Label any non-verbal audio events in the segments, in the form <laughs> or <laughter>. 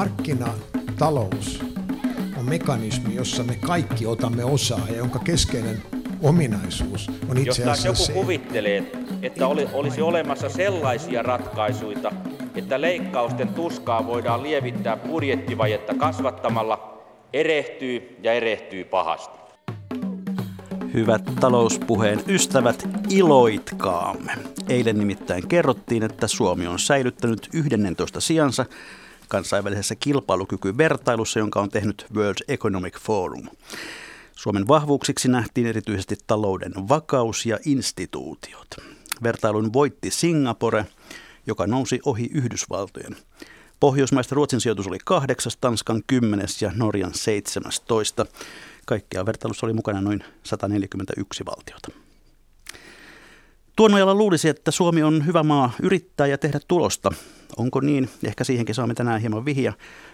Markkinatalous on mekanismi, jossa me kaikki otamme osaa ja jonka keskeinen ominaisuus on itse asiassa Jos joku se, kuvittelee, että oli, olisi olemassa sellaisia ratkaisuja, että leikkausten tuskaa voidaan lievittää budjettivajetta kasvattamalla, erehtyy ja erehtyy pahasti. Hyvät talouspuheen ystävät, iloitkaamme. Eilen nimittäin kerrottiin, että Suomi on säilyttänyt 11 sijansa kansainvälisessä kilpailukykyvertailussa, jonka on tehnyt World Economic Forum. Suomen vahvuuksiksi nähtiin erityisesti talouden vakaus ja instituutiot. Vertailun voitti Singapore, joka nousi ohi Yhdysvaltojen. Pohjoismaista Ruotsin sijoitus oli kahdeksas, Tanskan kymmenes ja Norjan 17. Kaikkiaan vertailussa oli mukana noin 141 valtiota. Tuon nojalla luulisi, että Suomi on hyvä maa yrittää ja tehdä tulosta. Onko niin? Ehkä siihenkin saamme tänään hieman vihiä.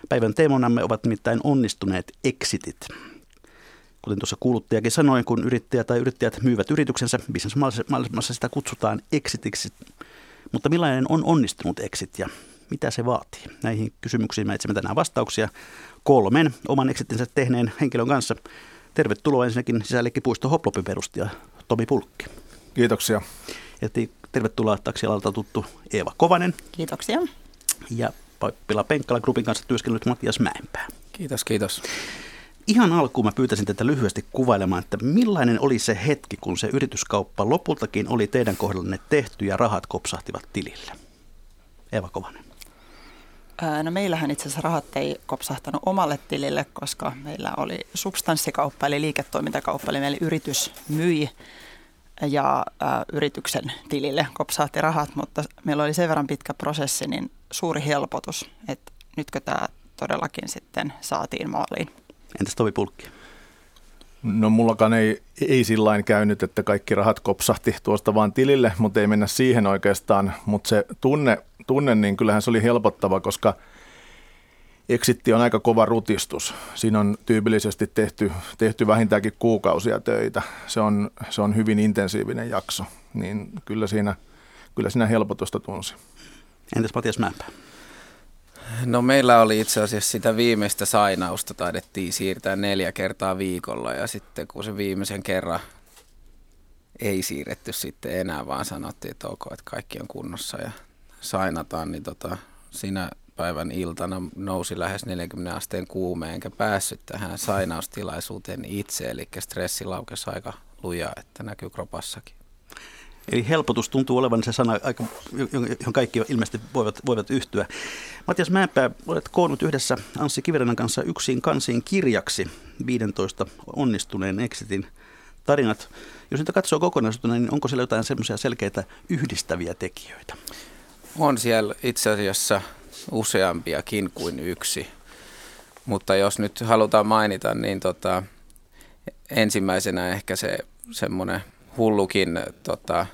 Päivän teemonamme ovat nimittäin onnistuneet exitit. Kuten tuossa kuuluttajakin sanoi, kun yrittäjä tai yrittäjät myyvät yrityksensä, bisnesmaailmassa sitä kutsutaan exitiksi. Mutta millainen on onnistunut exit ja mitä se vaatii? Näihin kysymyksiin me etsimme tänään vastauksia kolmen oman exitinsä tehneen henkilön kanssa. Tervetuloa ensinnäkin Puisto Hoplopin perustaja Tomi Pulkki. Kiitoksia. Ja tervetuloa taksialalta tuttu Eeva Kovanen. Kiitoksia. Ja Paippila Penkkala Grupin kanssa työskennellyt Matias Mäenpää. Kiitos, kiitos. Ihan alkuun mä pyytäisin tätä lyhyesti kuvailemaan, että millainen oli se hetki, kun se yrityskauppa lopultakin oli teidän kohdallanne tehty ja rahat kopsahtivat tilille? Eva Kovanen. No meillähän itse asiassa rahat ei kopsahtanut omalle tilille, koska meillä oli substanssikauppa eli liiketoimintakauppa, eli meillä yritys myi ja ä, yrityksen tilille kopsahti rahat, mutta meillä oli sen verran pitkä prosessi, niin suuri helpotus, että nytkö tämä todellakin sitten saatiin maaliin. Entäs Tovi Pulkki? No mullakaan ei, ei sillä käynyt, että kaikki rahat kopsahti tuosta vaan tilille, mutta ei mennä siihen oikeastaan. Mutta se tunne, tunne, niin kyllähän se oli helpottava, koska exitti on aika kova rutistus. Siinä on tyypillisesti tehty, tehty vähintäänkin kuukausia töitä. Se on, se on hyvin intensiivinen jakso, niin kyllä siinä, kyllä siinä helpotusta tunsi. Entäs Matias Mämpää? No meillä oli itse asiassa sitä viimeistä sainausta taidettiin siirtää neljä kertaa viikolla ja sitten kun se viimeisen kerran ei siirretty sitten enää, vaan sanottiin, että ok, että kaikki on kunnossa ja sainataan, niin tota, siinä päivän iltana nousi lähes 40 asteen kuume, enkä päässyt tähän sainaustilaisuuteen itse, eli stressi laukesi aika lujaa, että näkyy kropassakin. Eli helpotus tuntuu olevan se sana, johon kaikki ilmeisesti voivat, voivat yhtyä. Matias Mäenpää, olet koonnut yhdessä Anssi Kiverenan kanssa yksin kansiin kirjaksi 15 onnistuneen exitin tarinat. Jos niitä katsoo kokonaisuutena, niin onko siellä jotain semmoisia selkeitä yhdistäviä tekijöitä? On siellä itse asiassa useampiakin kuin yksi. Mutta jos nyt halutaan mainita, niin tota, ensimmäisenä ehkä se semmoinen hullukin tota,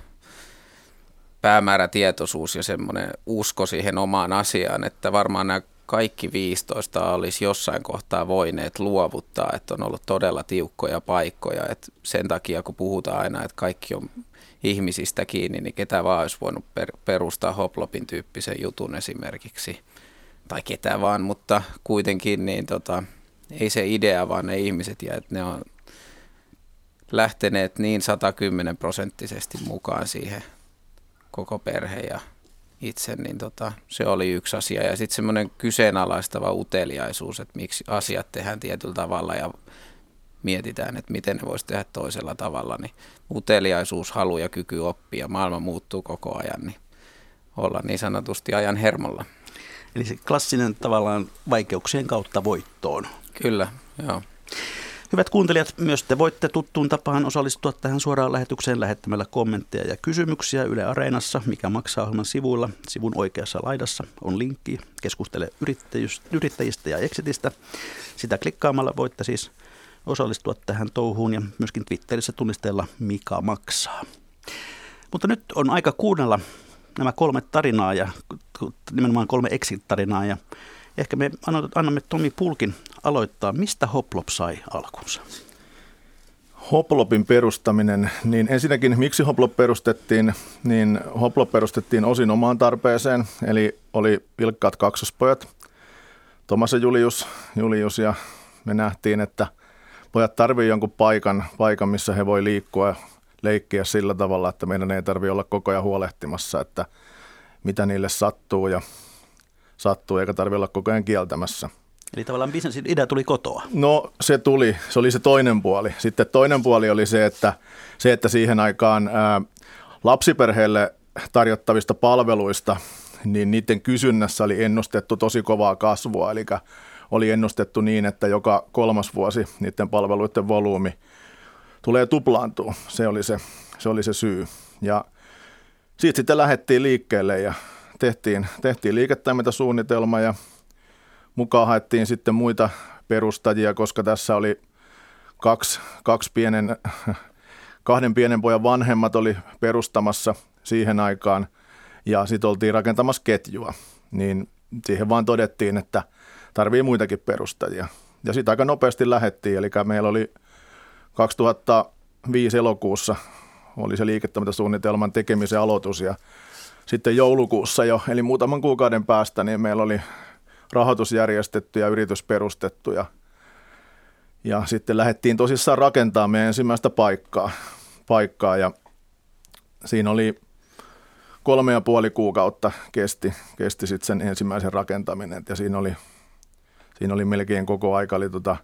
päämäärätietoisuus ja semmoinen usko siihen omaan asiaan, että varmaan nämä kaikki 15 olisi jossain kohtaa voineet luovuttaa, että on ollut todella tiukkoja paikkoja. Että sen takia, kun puhutaan aina, että kaikki on ihmisistä kiinni, niin ketä vaan olisi voinut per, perustaa hoplopin tyyppisen jutun esimerkiksi. Tai ketä vaan, mutta kuitenkin niin tota, ei se idea, vaan ne ihmiset ja että ne on lähteneet niin 110 prosenttisesti mukaan siihen koko perhe ja itse, niin tota, se oli yksi asia. Ja sitten semmoinen kyseenalaistava uteliaisuus, että miksi asiat tehdään tietyllä tavalla ja mietitään, että miten ne voisi tehdä toisella tavalla, niin uteliaisuus, halu ja kyky oppia, maailma muuttuu koko ajan, niin olla niin sanotusti ajan hermolla. Eli se klassinen tavallaan vaikeuksien kautta voittoon. Kyllä, joo. Hyvät kuuntelijat, myös te voitte tuttuun tapaan osallistua tähän suoraan lähetykseen lähettämällä kommentteja ja kysymyksiä Yle Areenassa, mikä maksaa ohjelman sivuilla. Sivun oikeassa laidassa on linkki Keskustele yrittäjistä ja exitistä. Sitä klikkaamalla voitte siis osallistua tähän touhuun ja myöskin Twitterissä tunnisteella Mika maksaa. Mutta nyt on aika kuunnella nämä kolme tarinaa ja nimenomaan kolme exit-tarinaa ja Ehkä me annamme Tomi Pulkin aloittaa. Mistä Hoplop sai alkunsa? Hoplopin perustaminen, niin ensinnäkin miksi Hoplop perustettiin, niin Hoplop perustettiin osin omaan tarpeeseen, eli oli vilkkaat kaksospojat. Thomas ja Julius, Julius ja me nähtiin, että pojat tarvii jonkun paikan, paikan, missä he voi liikkua ja leikkiä sillä tavalla, että meidän ei tarvi olla koko ajan huolehtimassa, että mitä niille sattuu ja sattuu, eikä tarvi olla koko ajan kieltämässä. Eli tavallaan bisnesin idea tuli kotoa. No se tuli, se oli se toinen puoli. Sitten toinen puoli oli se, että, se, että siihen aikaan ää, lapsiperheelle tarjottavista palveluista, niin niiden kysynnässä oli ennustettu tosi kovaa kasvua, eli oli ennustettu niin, että joka kolmas vuosi niiden palveluiden volyymi tulee tuplaantua. Se oli se, se, oli se syy. Ja siitä sitten lähdettiin liikkeelle ja tehtiin, tehtiin liiketoimintasuunnitelma ja mukaan haettiin sitten muita perustajia, koska tässä oli kaksi, kaksi pienen, kahden pienen pojan vanhemmat oli perustamassa siihen aikaan ja sitten oltiin rakentamassa ketjua. Niin siihen vaan todettiin, että tarvii muitakin perustajia. Ja sitten aika nopeasti lähettiin, eli meillä oli 2005 elokuussa oli se liiketoimintasuunnitelman tekemisen aloitus ja sitten joulukuussa jo, eli muutaman kuukauden päästä, niin meillä oli rahoitus järjestetty ja yritys perustettu ja, ja sitten lähdettiin tosissaan rakentamaan meidän ensimmäistä paikkaa, paikkaa ja siinä oli kolme ja puoli kuukautta kesti, kesti sitten sen ensimmäisen rakentaminen ja siinä oli, siinä oli melkein koko aika oli tota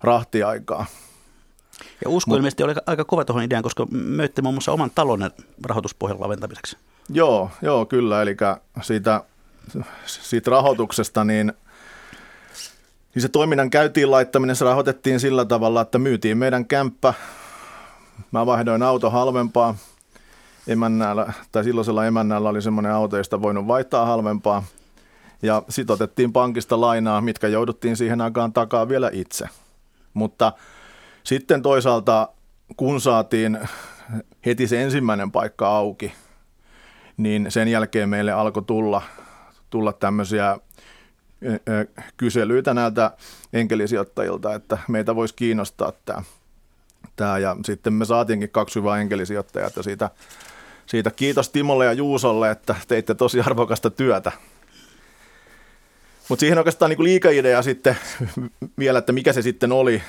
rahtiaikaa. Ja usko Mut, ilmeisesti oli aika kova tuohon ideaan, koska möitte muun muassa oman talon rahoituspohjan laventamiseksi. Joo, joo kyllä. Eli siitä, siitä rahoituksesta, niin, niin se toiminnan käytiin laittaminen, se rahoitettiin sillä tavalla, että myytiin meidän kämppä. Mä vaihdoin auto halvempaa. Emännällä, tai silloisella emännällä oli semmoinen auto, josta voinut vaihtaa halvempaa. Ja sitten otettiin pankista lainaa, mitkä jouduttiin siihen aikaan takaa vielä itse. Mutta sitten toisaalta, kun saatiin heti se ensimmäinen paikka auki, niin sen jälkeen meille alkoi tulla, tulla tämmöisiä kyselyitä näiltä enkelisijoittajilta, että meitä voisi kiinnostaa tämä. tämä. Ja sitten me saatiinkin kaksi hyvää enkelisijoittajaa, että siitä, siitä kiitos Timolle ja Juusolle, että teitte tosi arvokasta työtä. Mutta siihen oikeastaan niin liikaidea sitten <laughs> vielä, että mikä se sitten oli,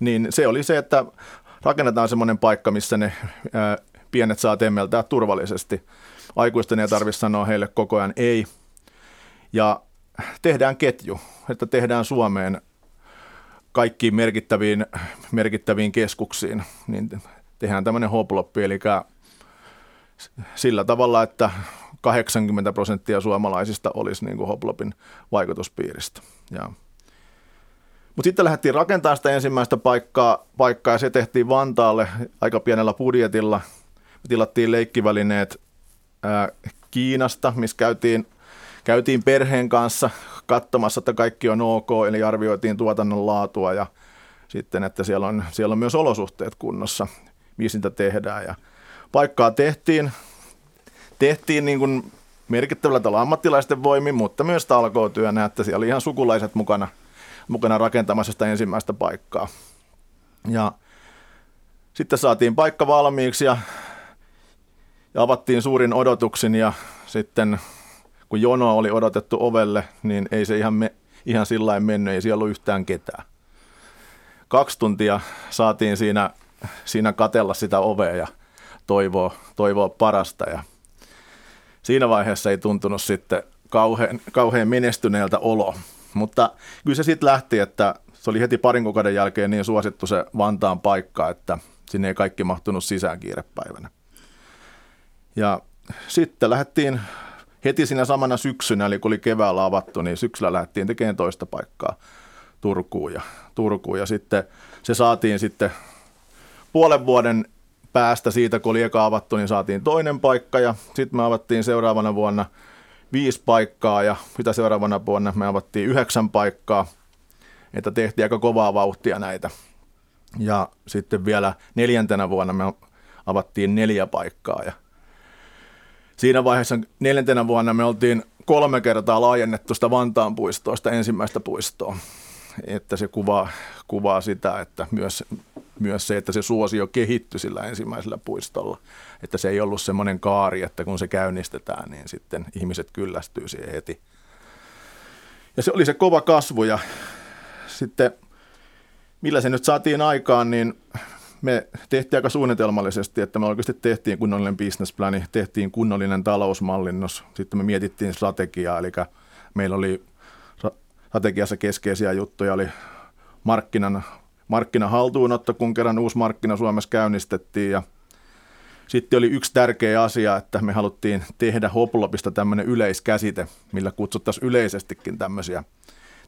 niin se oli se, että rakennetaan semmoinen paikka, missä ne ää, pienet saa temmeltää turvallisesti. Aikuisten ei tarvitse sanoa heille koko ajan ei. Ja tehdään ketju, että tehdään Suomeen kaikkiin merkittäviin, merkittäviin keskuksiin, niin tehdään tämmöinen hoploppi, eli sillä tavalla, että 80 prosenttia suomalaisista olisi niin kuin hoplopin vaikutuspiiristä. Ja mutta sitten lähdettiin rakentamaan sitä ensimmäistä paikkaa, paikkaa ja se tehtiin Vantaalle aika pienellä budjetilla. Me tilattiin leikkivälineet ää, Kiinasta, missä käytiin, käytiin perheen kanssa katsomassa, että kaikki on ok, eli arvioitiin tuotannon laatua ja sitten, että siellä on, siellä on myös olosuhteet kunnossa, missä niitä tehdään. Ja paikkaa tehtiin, tehtiin niin kuin merkittävällä tavalla ammattilaisten voimin, mutta myös talkootyönä, että siellä oli ihan sukulaiset mukana – mukana rakentamassa sitä ensimmäistä paikkaa. Ja sitten saatiin paikka valmiiksi ja, ja avattiin suurin odotuksin ja sitten kun jono oli odotettu ovelle, niin ei se ihan, me, ihan sillä mennyt, ei siellä ollut yhtään ketään. Kaksi tuntia saatiin siinä, siinä katella sitä ovea ja toivoa, toivoa parasta ja siinä vaiheessa ei tuntunut sitten kauhean, kauhean menestyneeltä olo. Mutta kyllä se sitten lähti, että se oli heti parin kuukauden jälkeen niin suosittu se Vantaan paikka, että sinne ei kaikki mahtunut sisään kiirepäivänä. Ja sitten lähdettiin heti siinä samana syksynä, eli kun oli keväällä avattu, niin syksyllä lähdettiin tekemään toista paikkaa Turkuun ja, Turkuun. ja sitten se saatiin sitten puolen vuoden päästä siitä, kun oli eka avattu, niin saatiin toinen paikka ja sitten me avattiin seuraavana vuonna – viisi paikkaa ja mitä seuraavana vuonna me avattiin yhdeksän paikkaa, että tehtiin aika kovaa vauhtia näitä. Ja sitten vielä neljäntenä vuonna me avattiin neljä paikkaa ja siinä vaiheessa neljäntenä vuonna me oltiin kolme kertaa laajennettu sitä Vantaan puistoista ensimmäistä puistoa. Että se kuvaa, kuvaa sitä, että myös, myös se, että se suosio kehittyi sillä ensimmäisellä puistolla että se ei ollut semmoinen kaari, että kun se käynnistetään, niin sitten ihmiset kyllästyy siihen heti. ja se oli se kova kasvu ja sitten millä se nyt saatiin aikaan, niin me tehtiin aika suunnitelmallisesti, että me oikeasti tehtiin kunnollinen businessplani, tehtiin kunnollinen talousmallinnos, sitten me mietittiin strategiaa, eli meillä oli strategiassa keskeisiä juttuja, oli markkinan, markkinan haltuunotto, kun kerran uusi markkina Suomessa käynnistettiin ja sitten oli yksi tärkeä asia, että me haluttiin tehdä Hoplopista tämmöinen yleiskäsite, millä kutsuttaisiin yleisestikin tämmöisiä,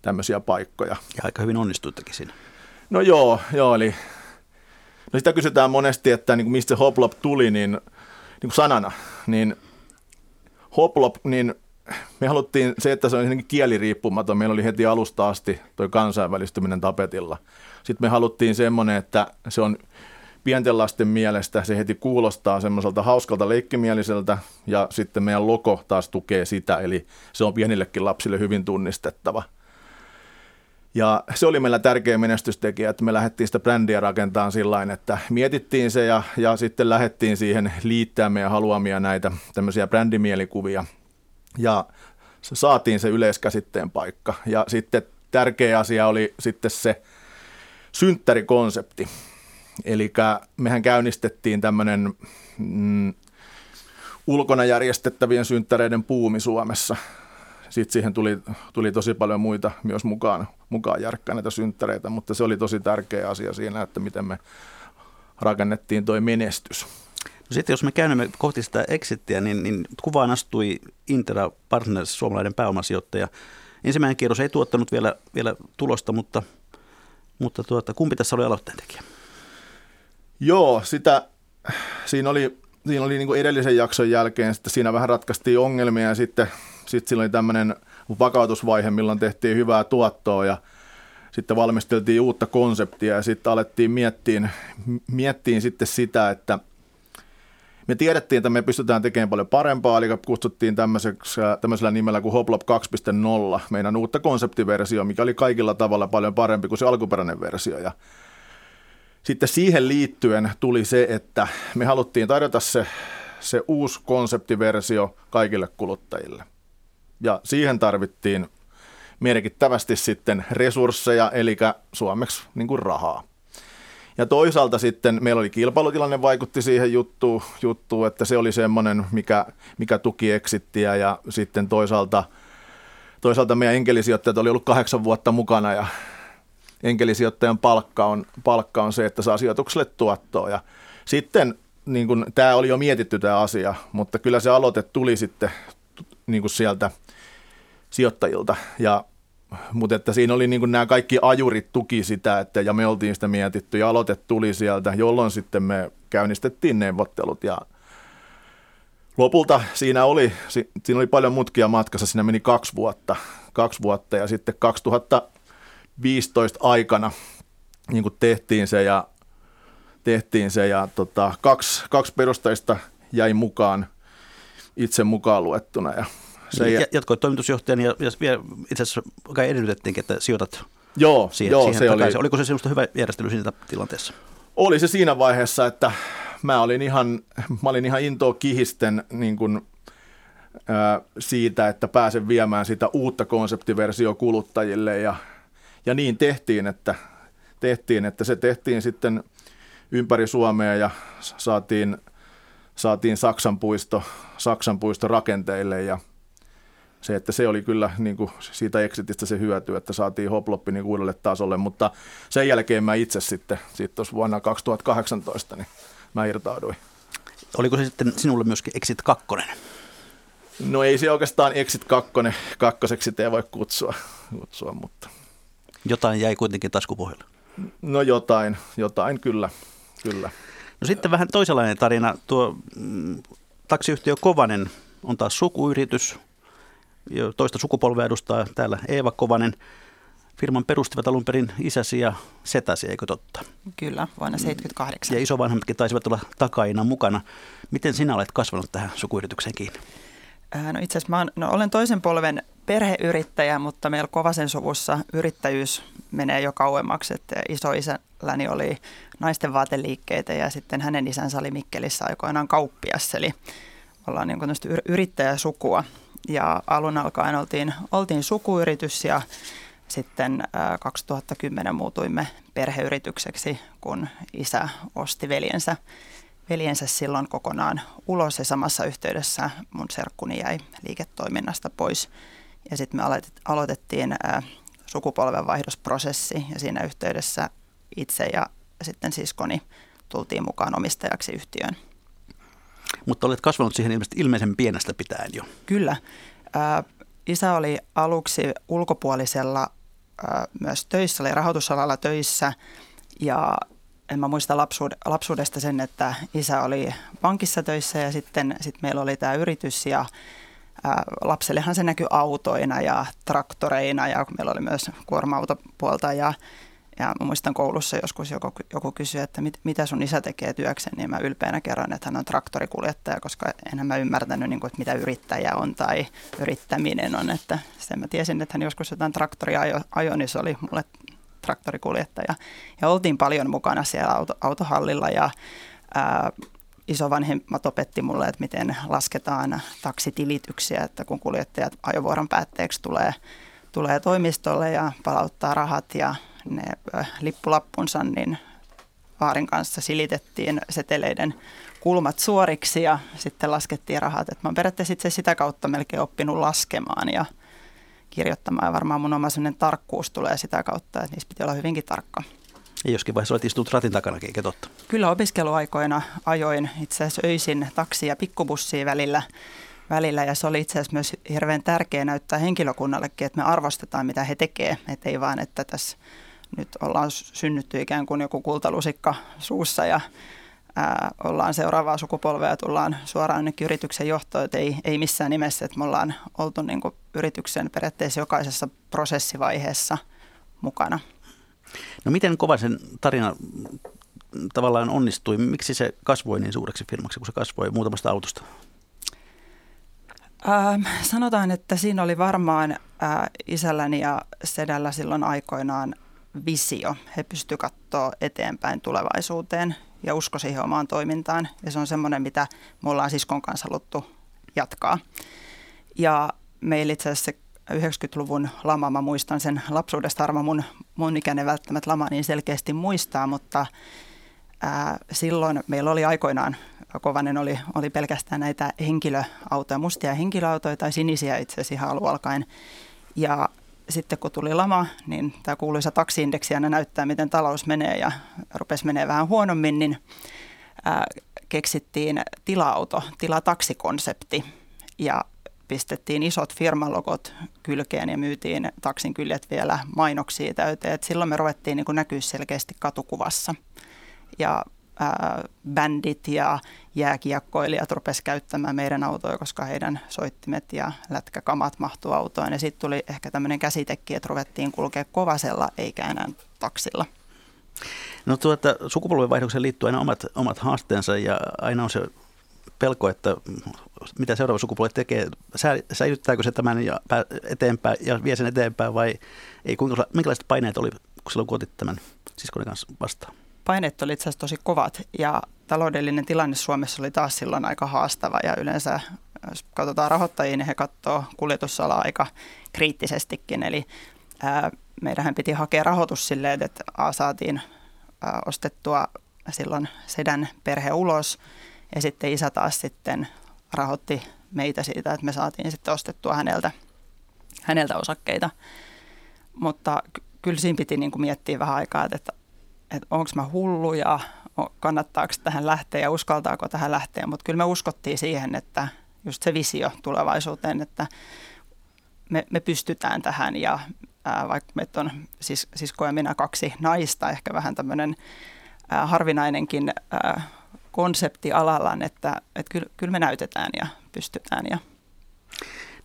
tämmöisiä paikkoja. Ja aika hyvin onnistuittekin siinä. No joo, joo eli no sitä kysytään monesti, että niin kuin mistä se hoplop tuli, niin, niin kuin sanana, niin hoplop, niin me haluttiin se, että se on kieliriippumaton. Meillä oli heti alusta asti toi kansainvälistyminen tapetilla. Sitten me haluttiin semmoinen, että se on pienten lasten mielestä, se heti kuulostaa semmoiselta hauskalta leikkimieliseltä ja sitten meidän logo taas tukee sitä, eli se on pienillekin lapsille hyvin tunnistettava. Ja se oli meillä tärkeä menestystekijä, että me lähdettiin sitä brändiä rakentamaan sillä että mietittiin se ja, ja sitten lähdettiin siihen liittää meidän haluamia näitä tämmöisiä brändimielikuvia. Ja saatiin se yleiskäsitteen paikka. Ja sitten tärkeä asia oli sitten se synttärikonsepti. Eli mehän käynnistettiin tämmöinen mm, ulkona järjestettävien synttäreiden puumi Suomessa sitten siihen tuli, tuli tosi paljon muita myös mukaan, mukaan järkkää näitä synttäreitä, mutta se oli tosi tärkeä asia siinä, että miten me rakennettiin toi menestys. No sitten jos me käännymme kohti sitä exittiä, niin, niin kuvaan astui Intera Partners, suomalainen pääomasijoittaja. Ensimmäinen kierros ei tuottanut vielä, vielä tulosta, mutta, mutta tuota, kumpi tässä oli aloitteen tekijä? Joo, sitä, siinä oli, siinä oli niin kuin edellisen jakson jälkeen, sitten siinä vähän ratkaistiin ongelmia ja sitten sitten sillä oli tämmöinen vakautusvaihe, milloin tehtiin hyvää tuottoa ja sitten valmisteltiin uutta konseptia ja sitten alettiin miettiin, miettiin sitten sitä, että me tiedettiin, että me pystytään tekemään paljon parempaa, eli kutsuttiin tämmöisellä nimellä kuin Hoplop 2.0, meidän uutta konseptiversio, mikä oli kaikilla tavalla paljon parempi kuin se alkuperäinen versio. Ja sitten siihen liittyen tuli se, että me haluttiin tarjota se, se uusi konseptiversio kaikille kuluttajille. Ja siihen tarvittiin merkittävästi sitten resursseja, eli suomeksi niin kuin rahaa. Ja toisaalta sitten meillä oli kilpailutilanne vaikutti siihen juttuun, juttuun että se oli semmoinen, mikä, mikä tuki eksittiä ja sitten toisaalta, toisaalta meidän enkelisijoittajat oli ollut kahdeksan vuotta mukana ja enkelisijoittajan palkka on, palkka on se, että saa sijoitukselle tuottoa ja sitten niin kuin, tämä oli jo mietitty tämä asia, mutta kyllä se aloite tuli sitten niin kuin sieltä sijoittajilta. Ja, mutta että siinä oli niin kuin nämä kaikki ajurit tuki sitä, että, ja me oltiin sitä mietitty ja aloite tuli sieltä, jolloin sitten me käynnistettiin neuvottelut ja lopulta siinä oli, siinä oli paljon mutkia matkassa, siinä meni kaksi vuotta, kaksi vuotta ja sitten 2015 aikana niin kuin tehtiin se ja tehtiin se ja tota, kaksi, kaksi perustajista jäi mukaan itse mukaan luettuna ja se ja, jatkoit toimitusjohtajan ja, ja itse asiassa kai edellytettiinkin, että sijoitat joo, siihen, joo, siihen se takaisin. Oli... Oliko se sinusta hyvä järjestely siinä tilanteessa? Oli se siinä vaiheessa, että mä olin ihan, mä olin ihan intoa kihisten niin kuin, ää, siitä, että pääsen viemään sitä uutta konseptiversio kuluttajille ja, ja niin tehtiin, että, tehtiin, että se tehtiin sitten ympäri Suomea ja saatiin, saatiin Saksan puisto, Saksan puisto rakenteille ja – se, että se oli kyllä niin kuin siitä exitistä se hyöty, että saatiin hoploppi niin uudelle tasolle, mutta sen jälkeen mä itse sitten, sitten tuossa vuonna 2018, niin mä irtauduin. Oliko se sitten sinulle myöskin Exit 2? No ei se oikeastaan Exit 2, kakkoseksi te voi kutsua, kutsua, mutta... Jotain jäi kuitenkin taskupohjalle. No jotain, jotain kyllä, kyllä. No sitten vähän toisenlainen tarina. Tuo mm, taksiyhtiö Kovanen on taas sukuyritys, toista sukupolvea edustaa täällä Eeva Kovanen. Firman perustivat alun perin isäsi ja setäsi, eikö totta? Kyllä, vuonna 1978. Ja isovanhemmatkin taisivat olla takaina mukana. Miten sinä olet kasvanut tähän sukuyritykseen kiinni? No itse asiassa no olen toisen polven perheyrittäjä, mutta meillä Kovasen suvussa yrittäjyys menee jo kauemmaksi. Että isoisälläni oli naisten vaateliikkeitä ja sitten hänen isänsä oli Mikkelissä aikoinaan kauppias. Eli ollaan niin yrittäjäsukua. Ja alun alkaen oltiin, oltiin sukuyritys ja sitten 2010 muutuimme perheyritykseksi, kun isä osti veljensä, veljensä silloin kokonaan ulos ja samassa yhteydessä mun serkkuni jäi liiketoiminnasta pois. Ja sitten me aloitettiin sukupolvenvaihdosprosessi ja siinä yhteydessä itse ja sitten siskoni tultiin mukaan omistajaksi yhtiöön. Mutta olet kasvanut siihen ilmeisesti ilmeisen pienestä pitäen jo. Kyllä. Ää, isä oli aluksi ulkopuolisella ää, myös töissä, oli rahoitusalalla töissä ja en mä muista lapsuud- lapsuudesta sen, että isä oli pankissa töissä ja sitten sit meillä oli tämä yritys ja ää, lapsellehan se näkyi autoina ja traktoreina ja meillä oli myös kuorma-autopuolta ja ja mä muistan koulussa joskus joku, joku kysyi, että mit, mitä sun isä tekee työkseen, niin mä ylpeänä kerron, että hän on traktorikuljettaja, koska enhän mä ymmärtänyt, niin kuin, että mitä yrittäjä on tai yrittäminen on. Että sen mä tiesin, että hän joskus jotain traktoria ajo, ajo niin se oli mulle traktorikuljettaja. Ja oltiin paljon mukana siellä auto, autohallilla ja ää, isovanhemmat opetti mulle, että miten lasketaan taksitilityksiä, että kun kuljettajat ajovuoron päätteeksi tulee, tulee toimistolle ja palauttaa rahat ja ne lippulappunsa, niin vaarin kanssa silitettiin seteleiden kulmat suoriksi ja sitten laskettiin rahat. Et mä oon periaatteessa itse sitä kautta melkein oppinut laskemaan ja kirjoittamaan. Ja varmaan mun oma tarkkuus tulee sitä kautta, että niissä piti olla hyvinkin tarkka. Ja joskin vaiheessa olet istunut ratin takana, eikä totta? Kyllä opiskeluaikoina ajoin itse asiassa öisin taksi- ja pikkubussia välillä, välillä ja se oli itse asiassa myös hirveän tärkeää näyttää henkilökunnallekin, että me arvostetaan mitä he tekevät, että ei vaan, että tässä nyt ollaan synnytty ikään kuin joku kultalusikka suussa ja ää, ollaan seuraavaa sukupolvea ja tullaan suoraan jonnekin yrityksen johtoon, että ei, ei missään nimessä, että me ollaan oltu niin kuin yrityksen periaatteessa jokaisessa prosessivaiheessa mukana. No miten kova sen tarina tavallaan onnistui? Miksi se kasvoi niin suureksi firmaksi, kun se kasvoi muutamasta autosta? Äh, sanotaan, että siinä oli varmaan äh, isälläni ja sedällä silloin aikoinaan visio. He pystyvät katsoa eteenpäin tulevaisuuteen ja usko siihen omaan toimintaan. Ja se on semmoinen, mitä me ollaan siskon kanssa haluttu jatkaa. Ja meillä itse asiassa 90-luvun lama, mä muistan sen lapsuudesta, arma mun, mun ikäinen välttämättä lama niin selkeästi muistaa, mutta ää, silloin meillä oli aikoinaan, Kovanen oli, oli pelkästään näitä henkilöautoja, mustia henkilöautoja tai sinisiä itse asiassa ihan. Ja sitten kun tuli lama, niin tämä kuuluisa taksiindeksi aina näyttää, miten talous menee ja rupesi menee vähän huonommin, niin ää, keksittiin tila-auto, tilataksikonsepti ja pistettiin isot firmalogot kylkeen ja myytiin taksin kyljet vielä mainoksia täyteen. Et silloin me ruvettiin niin näkyä selkeästi katukuvassa. Ja bändit ja jääkiekkoilijat rupes käyttämään meidän autoja, koska heidän soittimet ja lätkäkamat mahtuu autoon. Ja sitten tuli ehkä tämmöinen käsitekki, että ruvettiin kulkea kovasella eikä enää taksilla. No tuota, sukupolvenvaihdokseen liittyy aina omat, omat haasteensa ja aina on se pelko, että mitä seuraava sukupolvi tekee, säilyttääkö se tämän ja eteenpäin ja vie sen eteenpäin vai ei, kuinka, minkälaiset paineet oli, kun silloin kun otit tämän siskonin kanssa vastaan? Paineet oli itse asiassa tosi kovat ja taloudellinen tilanne Suomessa oli taas silloin aika haastava ja yleensä jos katsotaan rahoittajia, niin he katsoo kuljetusalaa aika kriittisestikin. Eli ää, meidän piti hakea rahoitus silleen, että a, saatiin ää, ostettua silloin sedän perhe ulos ja sitten isä taas sitten rahoitti meitä siitä, että me saatiin sitten ostettua häneltä, häneltä osakkeita. Mutta kyllä siinä piti niin kuin miettiä vähän aikaa, että että onko mä hullu ja kannattaako tähän lähteä ja uskaltaako tähän lähteä. Mutta kyllä me uskottiin siihen, että just se visio tulevaisuuteen, että me, me pystytään tähän ja ää, vaikka meitä on sis, sisko ja minä kaksi naista, ehkä vähän tämmöinen harvinainenkin ää, konsepti alallaan, että et kyllä, kyllä me näytetään ja pystytään. Ja.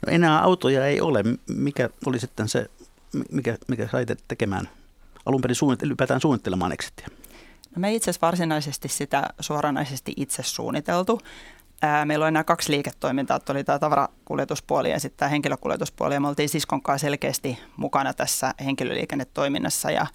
No enää autoja ei ole. Mikä oli sitten se, mikä, mikä sai tekemään alun perin suunnitt- ylipäätään suunnittelemaan exittiä? No me itse asiassa varsinaisesti sitä suoranaisesti itse suunniteltu. meillä on nämä kaksi liiketoimintaa, oli tämä tavarakuljetuspuoli ja sitten tämä henkilökuljetuspuoli. Ja me oltiin siskon kanssa selkeästi mukana tässä henkilöliikennetoiminnassa ja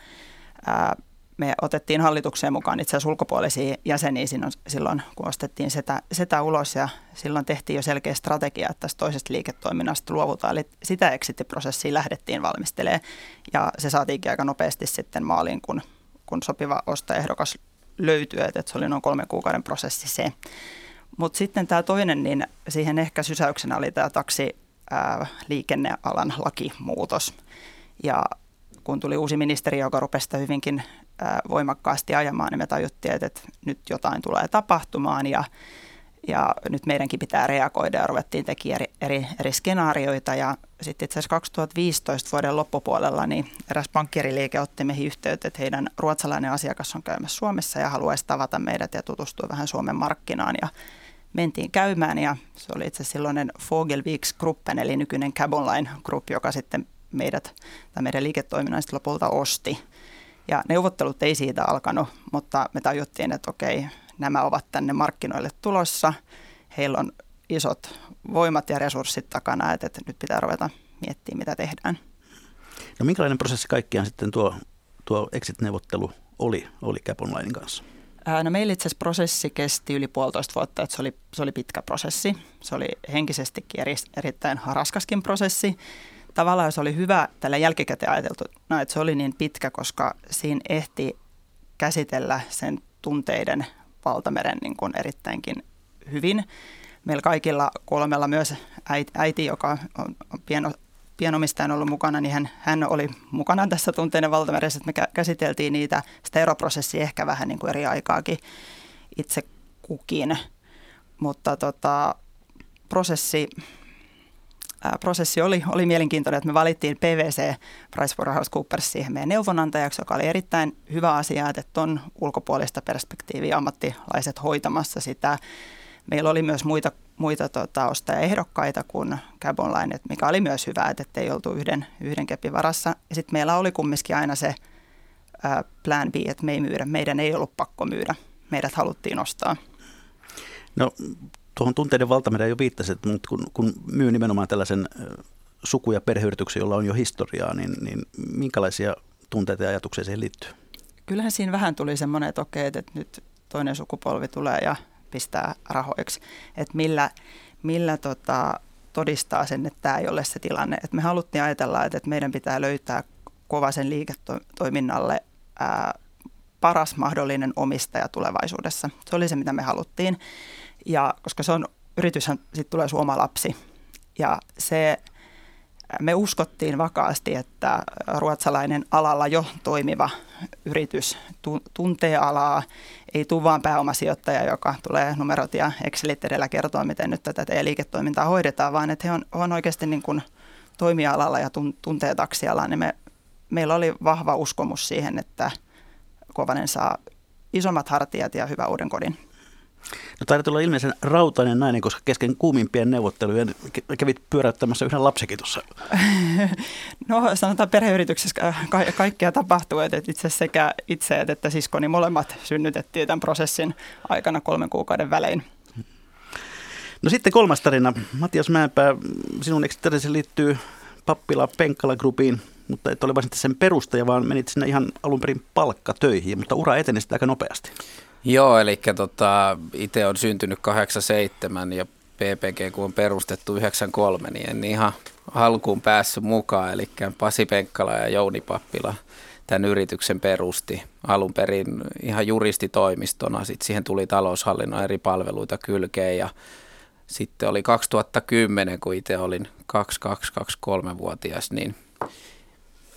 ää, me otettiin hallitukseen mukaan itse asiassa ulkopuolisia jäseniä silloin, kun ostettiin sitä, sitä ulos ja silloin tehtiin jo selkeä strategia, että tästä toisesta liiketoiminnasta luovutaan. Eli sitä exit-prosessia lähdettiin valmistelemaan ja se saatiinkin aika nopeasti sitten maaliin, kun, kun sopiva ostaehdokas löytyi, että se oli noin kolmen kuukauden prosessi se. Mutta sitten tämä toinen, niin siihen ehkä sysäyksenä oli tämä taksi ää, liikennealan lakimuutos. Ja kun tuli uusi ministeri, joka rupesi hyvinkin voimakkaasti ajamaan, niin me tajuttiin, että, nyt jotain tulee tapahtumaan ja, ja nyt meidänkin pitää reagoida ja ruvettiin tekemään eri, eri, eri skenaarioita. Ja sitten itse asiassa 2015 vuoden loppupuolella niin eräs pankkiriliike otti meihin yhteyttä, että heidän ruotsalainen asiakas on käymässä Suomessa ja haluaisi tavata meidät ja tutustua vähän Suomen markkinaan. Ja mentiin käymään ja se oli itse silloinen Fogelviks Gruppen eli nykyinen Cab Online Group, joka sitten meidät tai meidän liiketoiminnan lopulta osti. Ja neuvottelut ei siitä alkanut, mutta me tajuttiin, että okei, nämä ovat tänne markkinoille tulossa. Heillä on isot voimat ja resurssit takana, että, että nyt pitää ruveta miettimään, mitä tehdään. No minkälainen prosessi kaikkiaan sitten tuo, tuo exit-neuvottelu oli, oli Cap Onlinein kanssa? No meillä itse asiassa prosessi kesti yli puolitoista vuotta, että se oli, se oli pitkä prosessi. Se oli henkisestikin eri, erittäin raskaskin prosessi. Tavallaan se oli hyvä tällä jälkikäteen ajateltu, no, että se oli niin pitkä, koska siinä ehti käsitellä sen tunteiden valtameren niin kuin erittäinkin hyvin. Meillä kaikilla kolmella myös äiti, joka on, pieno, pienomistajan ollut mukana, niin hän, hän oli mukana tässä tunteiden valtameressä, että me käsiteltiin niitä, sitä eroprosessia ehkä vähän niin kuin eri aikaakin itse kukin. Mutta tota, prosessi, prosessi oli, oli mielenkiintoinen, että me valittiin PVC PricewaterhouseCoopers siihen meidän neuvonantajaksi, joka oli erittäin hyvä asia, että on ulkopuolista perspektiiviä ammattilaiset hoitamassa sitä. Meillä oli myös muita muita tota, ostajaehdokkaita kuin Cab Online, mikä oli myös hyvä, että ei oltu yhden, yhden kepin varassa. Ja sitten meillä oli kumminkin aina se ää, plan B, että me ei myydä. Meidän ei ollut pakko myydä. Meidät haluttiin ostaa. No tuohon tunteiden valtameren jo viittasit, mutta kun, kun myy nimenomaan tällaisen suku- ja perheyrityksen, jolla on jo historiaa, niin, niin minkälaisia tunteita ja ajatuksia siihen liittyy? Kyllähän siinä vähän tuli semmoinen, että okei, että nyt toinen sukupolvi tulee ja pistää rahoiksi. Että millä, millä tota, todistaa sen, että tämä ei ole se tilanne. Et me haluttiin ajatella, että meidän pitää löytää kovasen liiketoiminnalle ää, paras mahdollinen omistaja tulevaisuudessa. Se oli se, mitä me haluttiin. Ja koska se on, yrityshän sitten tulee suoma lapsi. Ja se, me uskottiin vakaasti, että ruotsalainen alalla jo toimiva yritys tuntee alaa, ei tule vaan pääomasijoittaja, joka tulee numerot ja Excelit edellä kertoa, miten nyt tätä teidän liiketoimintaa hoidetaan, vaan että he on, on oikeasti niin kuin toimialalla ja tuntee taksialaa, niin me, meillä oli vahva uskomus siihen, että Kovanen saa isommat hartiat ja hyvä uuden kodin. No taidat olla ilmeisen rautainen nainen, koska kesken kuumimpien neuvottelujen kävit pyöräyttämässä yhden lapsekin tuossa. <laughs> No sanotaan perheyrityksessä ka- kaikkea tapahtuu, että itse sekä itse että siskoni molemmat synnytettiin tämän prosessin aikana kolmen kuukauden välein. No sitten kolmas tarina. Matias Mäenpää, sinun eksiterisi liittyy Pappila Penkkala Groupiin, mutta et ole vain sen perustaja, vaan menit sinne ihan alun perin palkkatöihin, mutta ura eteni sitä aika nopeasti. Joo, eli tota, itse on syntynyt 87 ja PPG kun on perustettu 93, niin en ihan alkuun päässyt mukaan. Eli Pasi Penkkala ja Jouni Pappila tämän yrityksen perusti alun perin ihan juristitoimistona. Sitten siihen tuli taloushallinnon eri palveluita kylkeen ja sitten oli 2010, kun itse olin 2223-vuotias, niin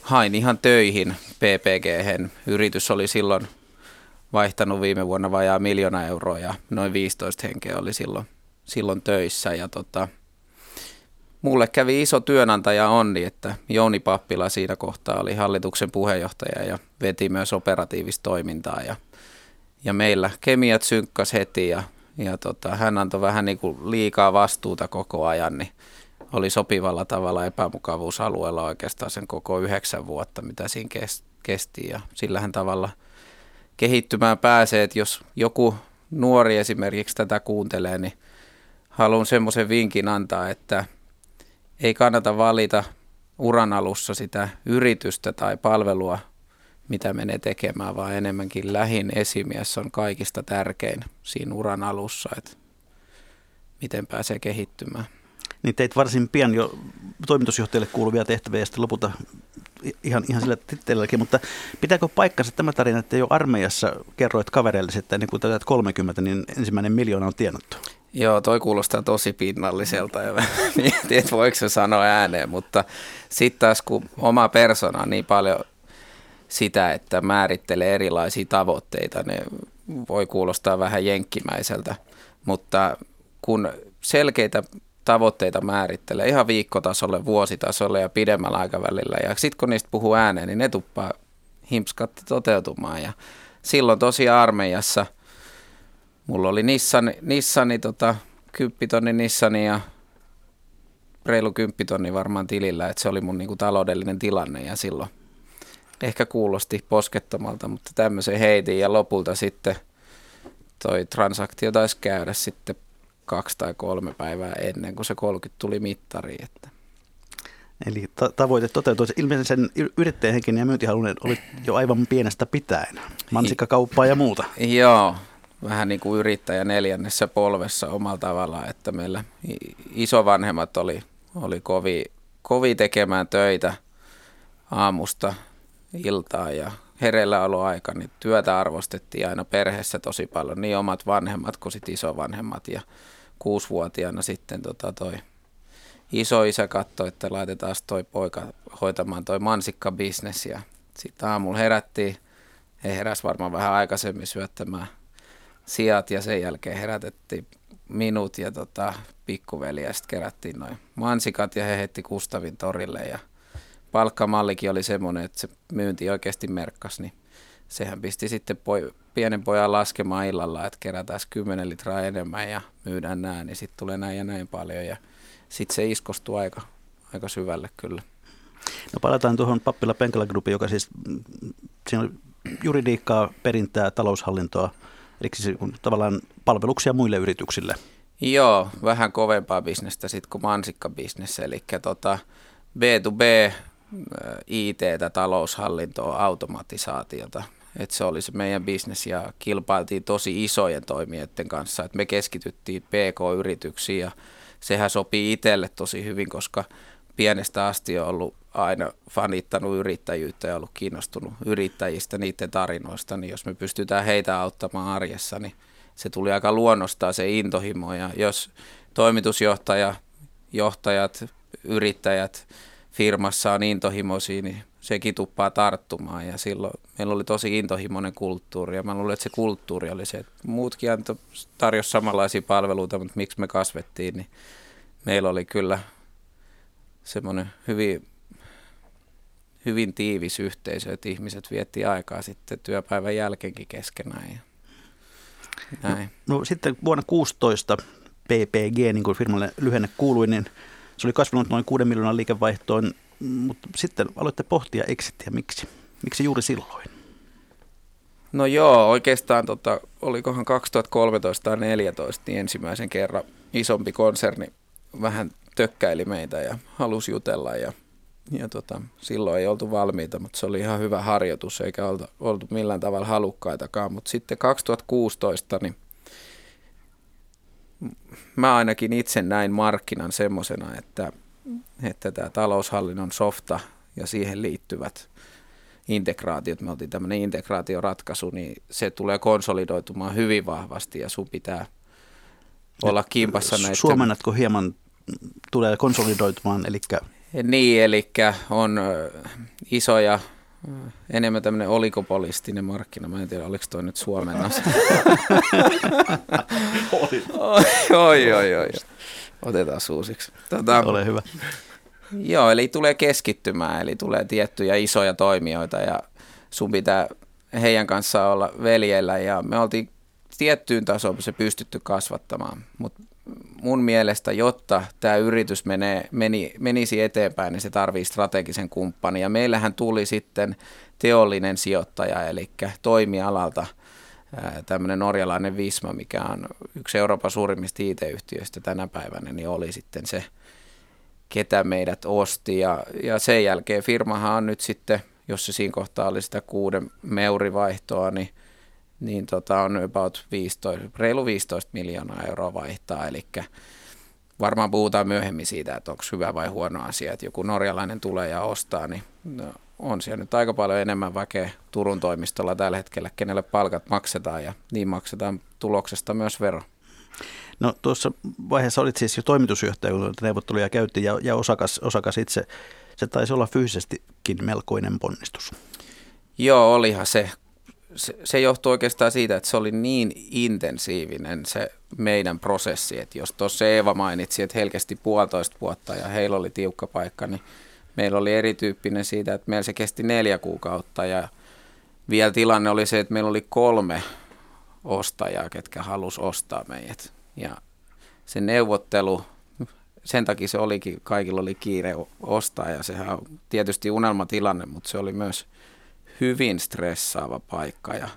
hain ihan töihin PPG. -hen. Yritys oli silloin vaihtanut viime vuonna vajaa miljoona euroa ja noin 15 henkeä oli silloin, silloin töissä. Ja tota, mulle kävi iso työnantaja onni, että Jouni Pappila siinä kohtaa oli hallituksen puheenjohtaja ja veti myös operatiivista toimintaa. Ja, ja meillä kemiat synkkas heti ja, ja tota, hän antoi vähän niin kuin liikaa vastuuta koko ajan, niin oli sopivalla tavalla epämukavuusalueella oikeastaan sen koko yhdeksän vuotta, mitä siinä kesti. Ja sillähän tavalla – kehittymään pääsee, että jos joku nuori esimerkiksi tätä kuuntelee, niin haluan semmoisen vinkin antaa, että ei kannata valita uran alussa sitä yritystä tai palvelua, mitä menee tekemään, vaan enemmänkin lähin esimies on kaikista tärkein siinä uran alussa, että miten pääsee kehittymään. Niin teit varsin pian jo toimitusjohtajalle kuuluvia tehtäviä ja sitten lopulta ihan, ihan sillä titteelläkin, mutta pitääkö paikkansa tämä tarina, että jo armeijassa kerroit kavereille, että ennen kuin tätä 30, niin ensimmäinen miljoona on tienattu? Joo, toi kuulostaa tosi pinnalliselta ja <laughs> mietin, että voiko se sanoa ääneen, mutta sitten taas kun oma persona on niin paljon sitä, että määrittelee erilaisia tavoitteita, ne voi kuulostaa vähän jenkkimäiseltä, mutta kun selkeitä tavoitteita määrittelee ihan viikkotasolle, vuositasolle ja pidemmällä aikavälillä. Ja sitten kun niistä puhuu ääneen, niin ne tuppaa himpskatti toteutumaan. Ja silloin tosiaan armeijassa mulla oli Nissani, Nissani tota, kymppitonni Nissani ja reilu kymppitonni varmaan tilillä, että se oli mun niinku taloudellinen tilanne ja silloin ehkä kuulosti poskettomalta, mutta tämmöisen heitin ja lopulta sitten toi transaktio taisi käydä sitten kaksi tai kolme päivää ennen kuin se 30 tuli mittariin. Että. Eli ta- tavoite toteutui. Ilmeisesti sen yrittäjähenkin ja myyntihalunen oli jo aivan pienestä pitäen. Mansikkakauppaa ja muuta. Joo, vähän niin kuin yrittäjä neljännessä polvessa omalla tavallaan, että meillä isovanhemmat oli, oli kovi, kovi tekemään töitä aamusta iltaan ja aika, niin työtä arvostettiin aina perheessä tosi paljon, niin omat vanhemmat kuin sitten isovanhemmat ja kuusivuotiaana sitten tota toi isä katsoi, että laitetaan toi poika hoitamaan toi mansikkabisnes ja sitten aamulla herättiin, he heräs varmaan vähän aikaisemmin syöttämään sijat ja sen jälkeen herätettiin minut ja tota, pikkuveli ja sitten kerättiin noin mansikat ja he heitti Kustavin torille ja palkkamallikin oli semmoinen, että se myynti oikeasti merkkasi, niin sehän pisti sitten poi, pienen pojan laskemaan illalla, että kerätään 10 litraa enemmän ja myydään näin, niin sitten tulee näin ja näin paljon ja sitten se iskostuu aika, aika syvälle kyllä. No palataan tuohon Pappila Penkala Groupiin, joka siis, siinä oli juridiikkaa, perintää, taloushallintoa, eli siis tavallaan palveluksia muille yrityksille. Joo, vähän kovempaa bisnestä sitten kuin mansikkabisnes, eli tota B2B, IT, taloushallintoa, automatisaatiota, että se oli se meidän bisnes ja kilpailtiin tosi isojen toimijoiden kanssa, että me keskityttiin PK-yrityksiin ja sehän sopii itselle tosi hyvin, koska pienestä asti on ollut aina fanittanut yrittäjyyttä ja ollut kiinnostunut yrittäjistä, niiden tarinoista, niin jos me pystytään heitä auttamaan arjessa, niin se tuli aika luonnostaan se intohimo. Ja jos toimitusjohtaja, johtajat, yrittäjät firmassa on intohimoisia, niin sekin tuppaa tarttumaan ja silloin meillä oli tosi intohimoinen kulttuuri ja mä luulen, että se kulttuuri oli se, että muutkin tarjosi samanlaisia palveluita, mutta miksi me kasvettiin, niin meillä oli kyllä semmoinen hyvin, hyvin tiivis yhteisö, että ihmiset vietti aikaa sitten työpäivän jälkeenkin keskenään ja näin. No, no sitten vuonna 16 PPG, niin kuin firmalle lyhenne kuului, niin se oli kasvanut noin 6 miljoonan liikevaihtoon mutta sitten aloitte pohtia exitiä. Miksi? Miksi juuri silloin? No joo, oikeastaan tota, olikohan 2013 tai 2014 niin ensimmäisen kerran isompi konserni vähän tökkäili meitä ja halusi jutella ja, ja tota, silloin ei oltu valmiita, mutta se oli ihan hyvä harjoitus eikä oltu, oltu millään tavalla halukkaitakaan, mutta sitten 2016 niin mä ainakin itse näin markkinan semmoisena, että että tämä taloushallinnon softa ja siihen liittyvät integraatiot, me oltiin tämmöinen integraatioratkaisu, niin se tulee konsolidoitumaan hyvin vahvasti ja sun pitää olla kimpassa näitä. Suomennatko hieman tulee konsolidoitumaan, eli niin, eli on isoja, enemmän tämmöinen oligopolistinen markkina. Mä en tiedä, oliko toi nyt suomennas. <laughs> oi, oi, oi, oi. Otetaan uusiksi. Tota, Ole hyvä. Joo, eli tulee keskittymään, eli tulee tiettyjä isoja toimijoita ja sun pitää heidän kanssaan olla veljellä ja me oltiin tiettyyn tasoon se pystytty kasvattamaan, mutta mun mielestä, jotta tämä yritys menee, meni, menisi eteenpäin, niin se tarvii strategisen kumppanin. Ja meillähän tuli sitten teollinen sijoittaja, eli toimialalta tämmöinen norjalainen Visma, mikä on yksi Euroopan suurimmista IT-yhtiöistä tänä päivänä, niin oli sitten se, ketä meidät osti. Ja, ja sen jälkeen firmahan on nyt sitten jos se siinä kohtaa oli sitä kuuden meurivaihtoa, niin, niin tota on about 15, reilu 15 miljoonaa euroa vaihtaa, eli varmaan puhutaan myöhemmin siitä, että onko hyvä vai huono asia, että joku norjalainen tulee ja ostaa, niin no, on siellä nyt aika paljon enemmän väkeä Turun toimistolla tällä hetkellä, kenelle palkat maksetaan ja niin maksetaan tuloksesta myös vero. No tuossa vaiheessa olit siis jo toimitusjohtaja, kun neuvotteluja käytiin ja, ja osakas, osakas itse. Se taisi olla fyysisestikin melkoinen ponnistus. Joo, olihan se. Se, se johtui oikeastaan siitä, että se oli niin intensiivinen se meidän prosessi, että jos tuossa Eeva mainitsi, että helkesti puolitoista vuotta ja heillä oli tiukka paikka, niin meillä oli erityyppinen siitä, että meillä se kesti neljä kuukautta ja vielä tilanne oli se, että meillä oli kolme ostajaa, ketkä halus ostaa meidät. Ja se neuvottelu, sen takia se olikin, kaikilla oli kiire ostaa ja sehän on tietysti unelmatilanne, mutta se oli myös hyvin stressaava paikka ja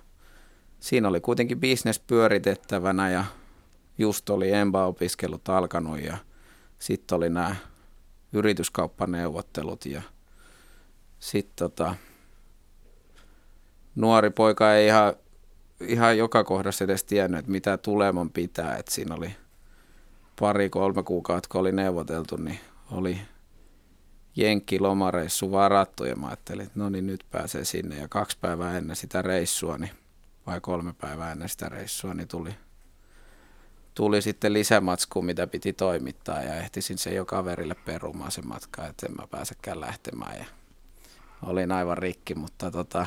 siinä oli kuitenkin bisnes pyöritettävänä ja just oli EMBA-opiskelut alkanut ja sitten oli nämä yrityskauppaneuvottelut ja sitten tota, nuori poika ei ihan, ihan joka kohdassa edes tiennyt, että mitä tuleman pitää. Et siinä oli pari-kolme kuukautta, kun oli neuvoteltu, niin oli Jenkki lomareissu varattu ja mä ajattelin, että no niin nyt pääsee sinne ja kaksi päivää ennen sitä reissua, niin, vai kolme päivää ennen sitä reissua, niin tuli tuli sitten lisämatsku, mitä piti toimittaa ja ehtisin se jo kaverille perumaan se matka, että en mä pääsekään lähtemään ja olin aivan rikki, mutta tota,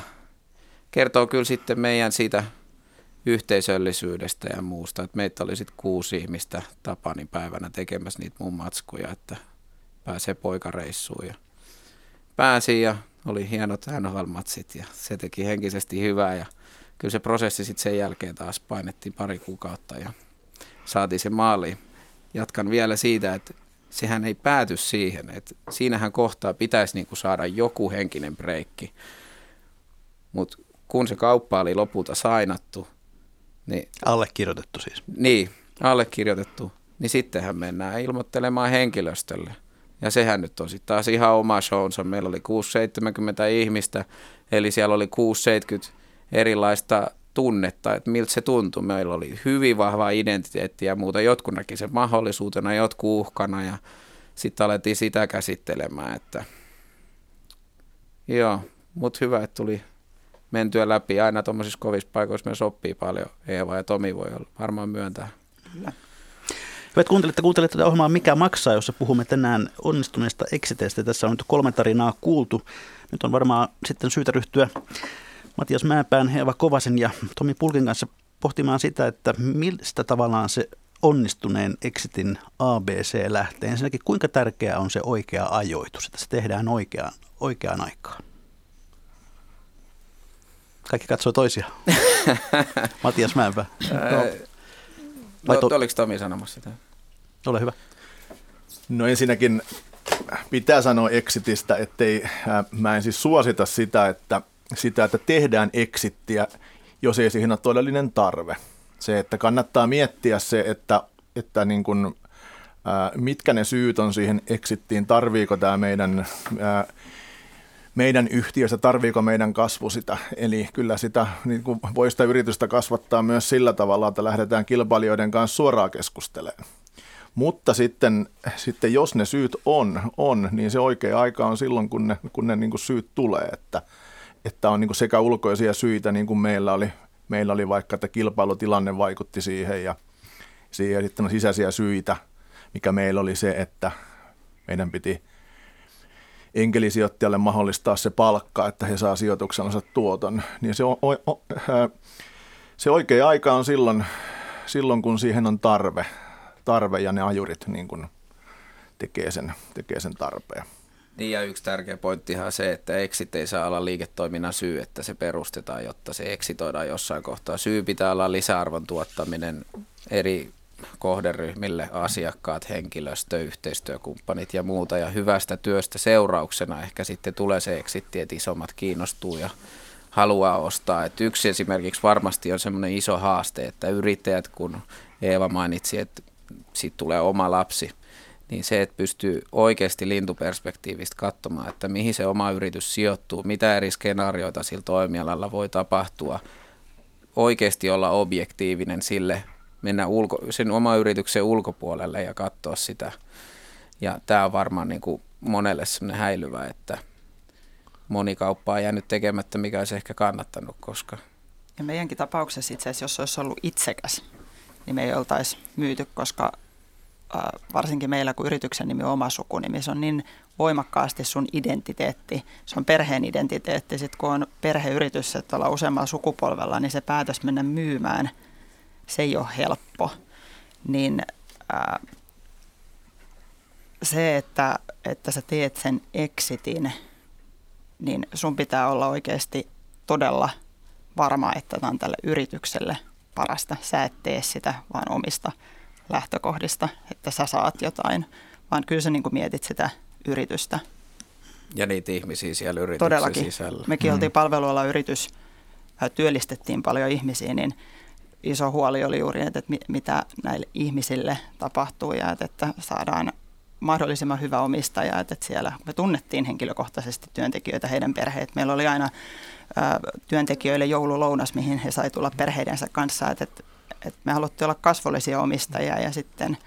kertoo kyllä sitten meidän siitä yhteisöllisyydestä ja muusta, että meitä oli sitten kuusi ihmistä Tapanin päivänä tekemässä niitä mun matskuja, että pääsee poikareissuun ja pääsin ja oli hienot NHL-matsit ja se teki henkisesti hyvää ja kyllä se prosessi sitten sen jälkeen taas painettiin pari kuukautta ja saatiin se maali. Jatkan vielä siitä, että sehän ei pääty siihen, että siinähän kohtaa pitäisi niin kuin saada joku henkinen breikki. Mutta kun se kauppa oli lopulta sainattu, niin... Allekirjoitettu siis. Niin, allekirjoitettu. Niin sittenhän mennään ilmoittelemaan henkilöstölle. Ja sehän nyt on sitten taas ihan oma shownsa. Meillä oli 670 ihmistä, eli siellä oli 670 erilaista tunnetta, että miltä se tuntui. Meillä oli hyvin vahva identiteetti ja muuta. Jotkut näki sen mahdollisuutena, jotkut uhkana ja sitten alettiin sitä käsittelemään, että joo, mutta hyvä, että tuli mentyä läpi. Aina tuommoisissa kovissa paikoissa myös oppii paljon. Eeva ja Tomi voi varmaan myöntää. Kyllä. Hyvät kuuntelijat, kuuntelette tätä ohjelmaa Mikä maksaa, jossa puhumme tänään onnistuneesta exiteistä. Tässä on nyt kolme tarinaa kuultu. Nyt on varmaan sitten syytä ryhtyä Matias Määpään, Eeva Kovasen ja Tomi Pulkin kanssa pohtimaan sitä, että mistä tavallaan se onnistuneen exitin ABC lähtee. Ensinnäkin, kuinka tärkeää on se oikea ajoitus, että se tehdään oikeaan, oikeaan aikaan? Kaikki katsoo toisia. <laughs> Matias Mäenpää. No. No, to- oliko Tomi sanomassa sitä? Ole hyvä. No ensinnäkin pitää sanoa exitistä, ettei, äh, mä en siis suosita sitä, että sitä, että tehdään exittiä, jos ei siihen ole todellinen tarve. Se, että kannattaa miettiä se, että, että niin kuin, ää, mitkä ne syyt on siihen exittiin, tarviiko tämä meidän, ää, meidän yhtiössä, tarviiko meidän kasvu sitä. Eli kyllä sitä niin kuin voi sitä yritystä kasvattaa myös sillä tavalla, että lähdetään kilpailijoiden kanssa suoraan keskustelemaan. Mutta sitten, sitten jos ne syyt on, on, niin se oikea aika on silloin, kun ne, kun ne niin kuin syyt tulee, että – että on niin sekä ulkoisia syitä, niin kuin meillä oli, meillä oli vaikka, että kilpailutilanne vaikutti siihen ja siihen sitten on sisäisiä syitä, mikä meillä oli se, että meidän piti enkelisijoittajalle mahdollistaa se palkka, että he saa sijoituksensa tuoton. Niin se, on, se oikea aika on silloin, silloin, kun siihen on tarve, tarve ja ne ajurit niin kuin tekee, sen, tekee sen tarpeen. Niin ja yksi tärkeä pointtihan on se, että exit ei saa olla liiketoiminnan syy, että se perustetaan, jotta se exitoidaan jossain kohtaa. Syy pitää olla lisäarvon tuottaminen eri kohderyhmille, asiakkaat, henkilöstö, yhteistyökumppanit ja muuta. Ja hyvästä työstä seurauksena ehkä sitten tulee se exitti, että isommat kiinnostuu ja haluaa ostaa. Et yksi esimerkiksi varmasti on semmoinen iso haaste, että yrittäjät, kun Eeva mainitsi, että siitä tulee oma lapsi – niin se, että pystyy oikeasti lintuperspektiivistä katsomaan, että mihin se oma yritys sijoittuu, mitä eri skenaarioita sillä toimialalla voi tapahtua, oikeasti olla objektiivinen sille, mennä ulko, sen oma yrityksen ulkopuolelle ja katsoa sitä. Ja tämä on varmaan niin kuin monelle sellainen häilyvä, että moni kauppa on jäänyt tekemättä, mikä olisi ehkä kannattanut, koska... Ja meidänkin tapauksessa itse asiassa, jos olisi ollut itsekäs, niin me ei oltaisi myyty, koska varsinkin meillä, kun yrityksen nimi on oma sukunimi, se on niin voimakkaasti sun identiteetti, se on perheen identiteetti. Sitten kun on perheyritys, että ollaan useammalla sukupolvella, niin se päätös mennä myymään, se ei ole helppo. Niin ää, se, että, että sä teet sen exitin, niin sun pitää olla oikeasti todella varma, että tämä on tälle yritykselle parasta. Sä et tee sitä vaan omista lähtökohdista, että sä saat jotain, vaan kyllä sä niin mietit sitä yritystä. Ja niitä ihmisiä siellä yrityksen Todellakin. sisällä. Mekin mm. oltiin palvelualla yritys, työllistettiin paljon ihmisiä, niin iso huoli oli juuri, että, mitä näille ihmisille tapahtuu ja että, saadaan mahdollisimman hyvä omistaja, että siellä me tunnettiin henkilökohtaisesti työntekijöitä, heidän perheet. Meillä oli aina ä, työntekijöille joululounas, mihin he sai tulla perheidensä kanssa, että, että me haluttiin olla kasvollisia omistajia ja sitten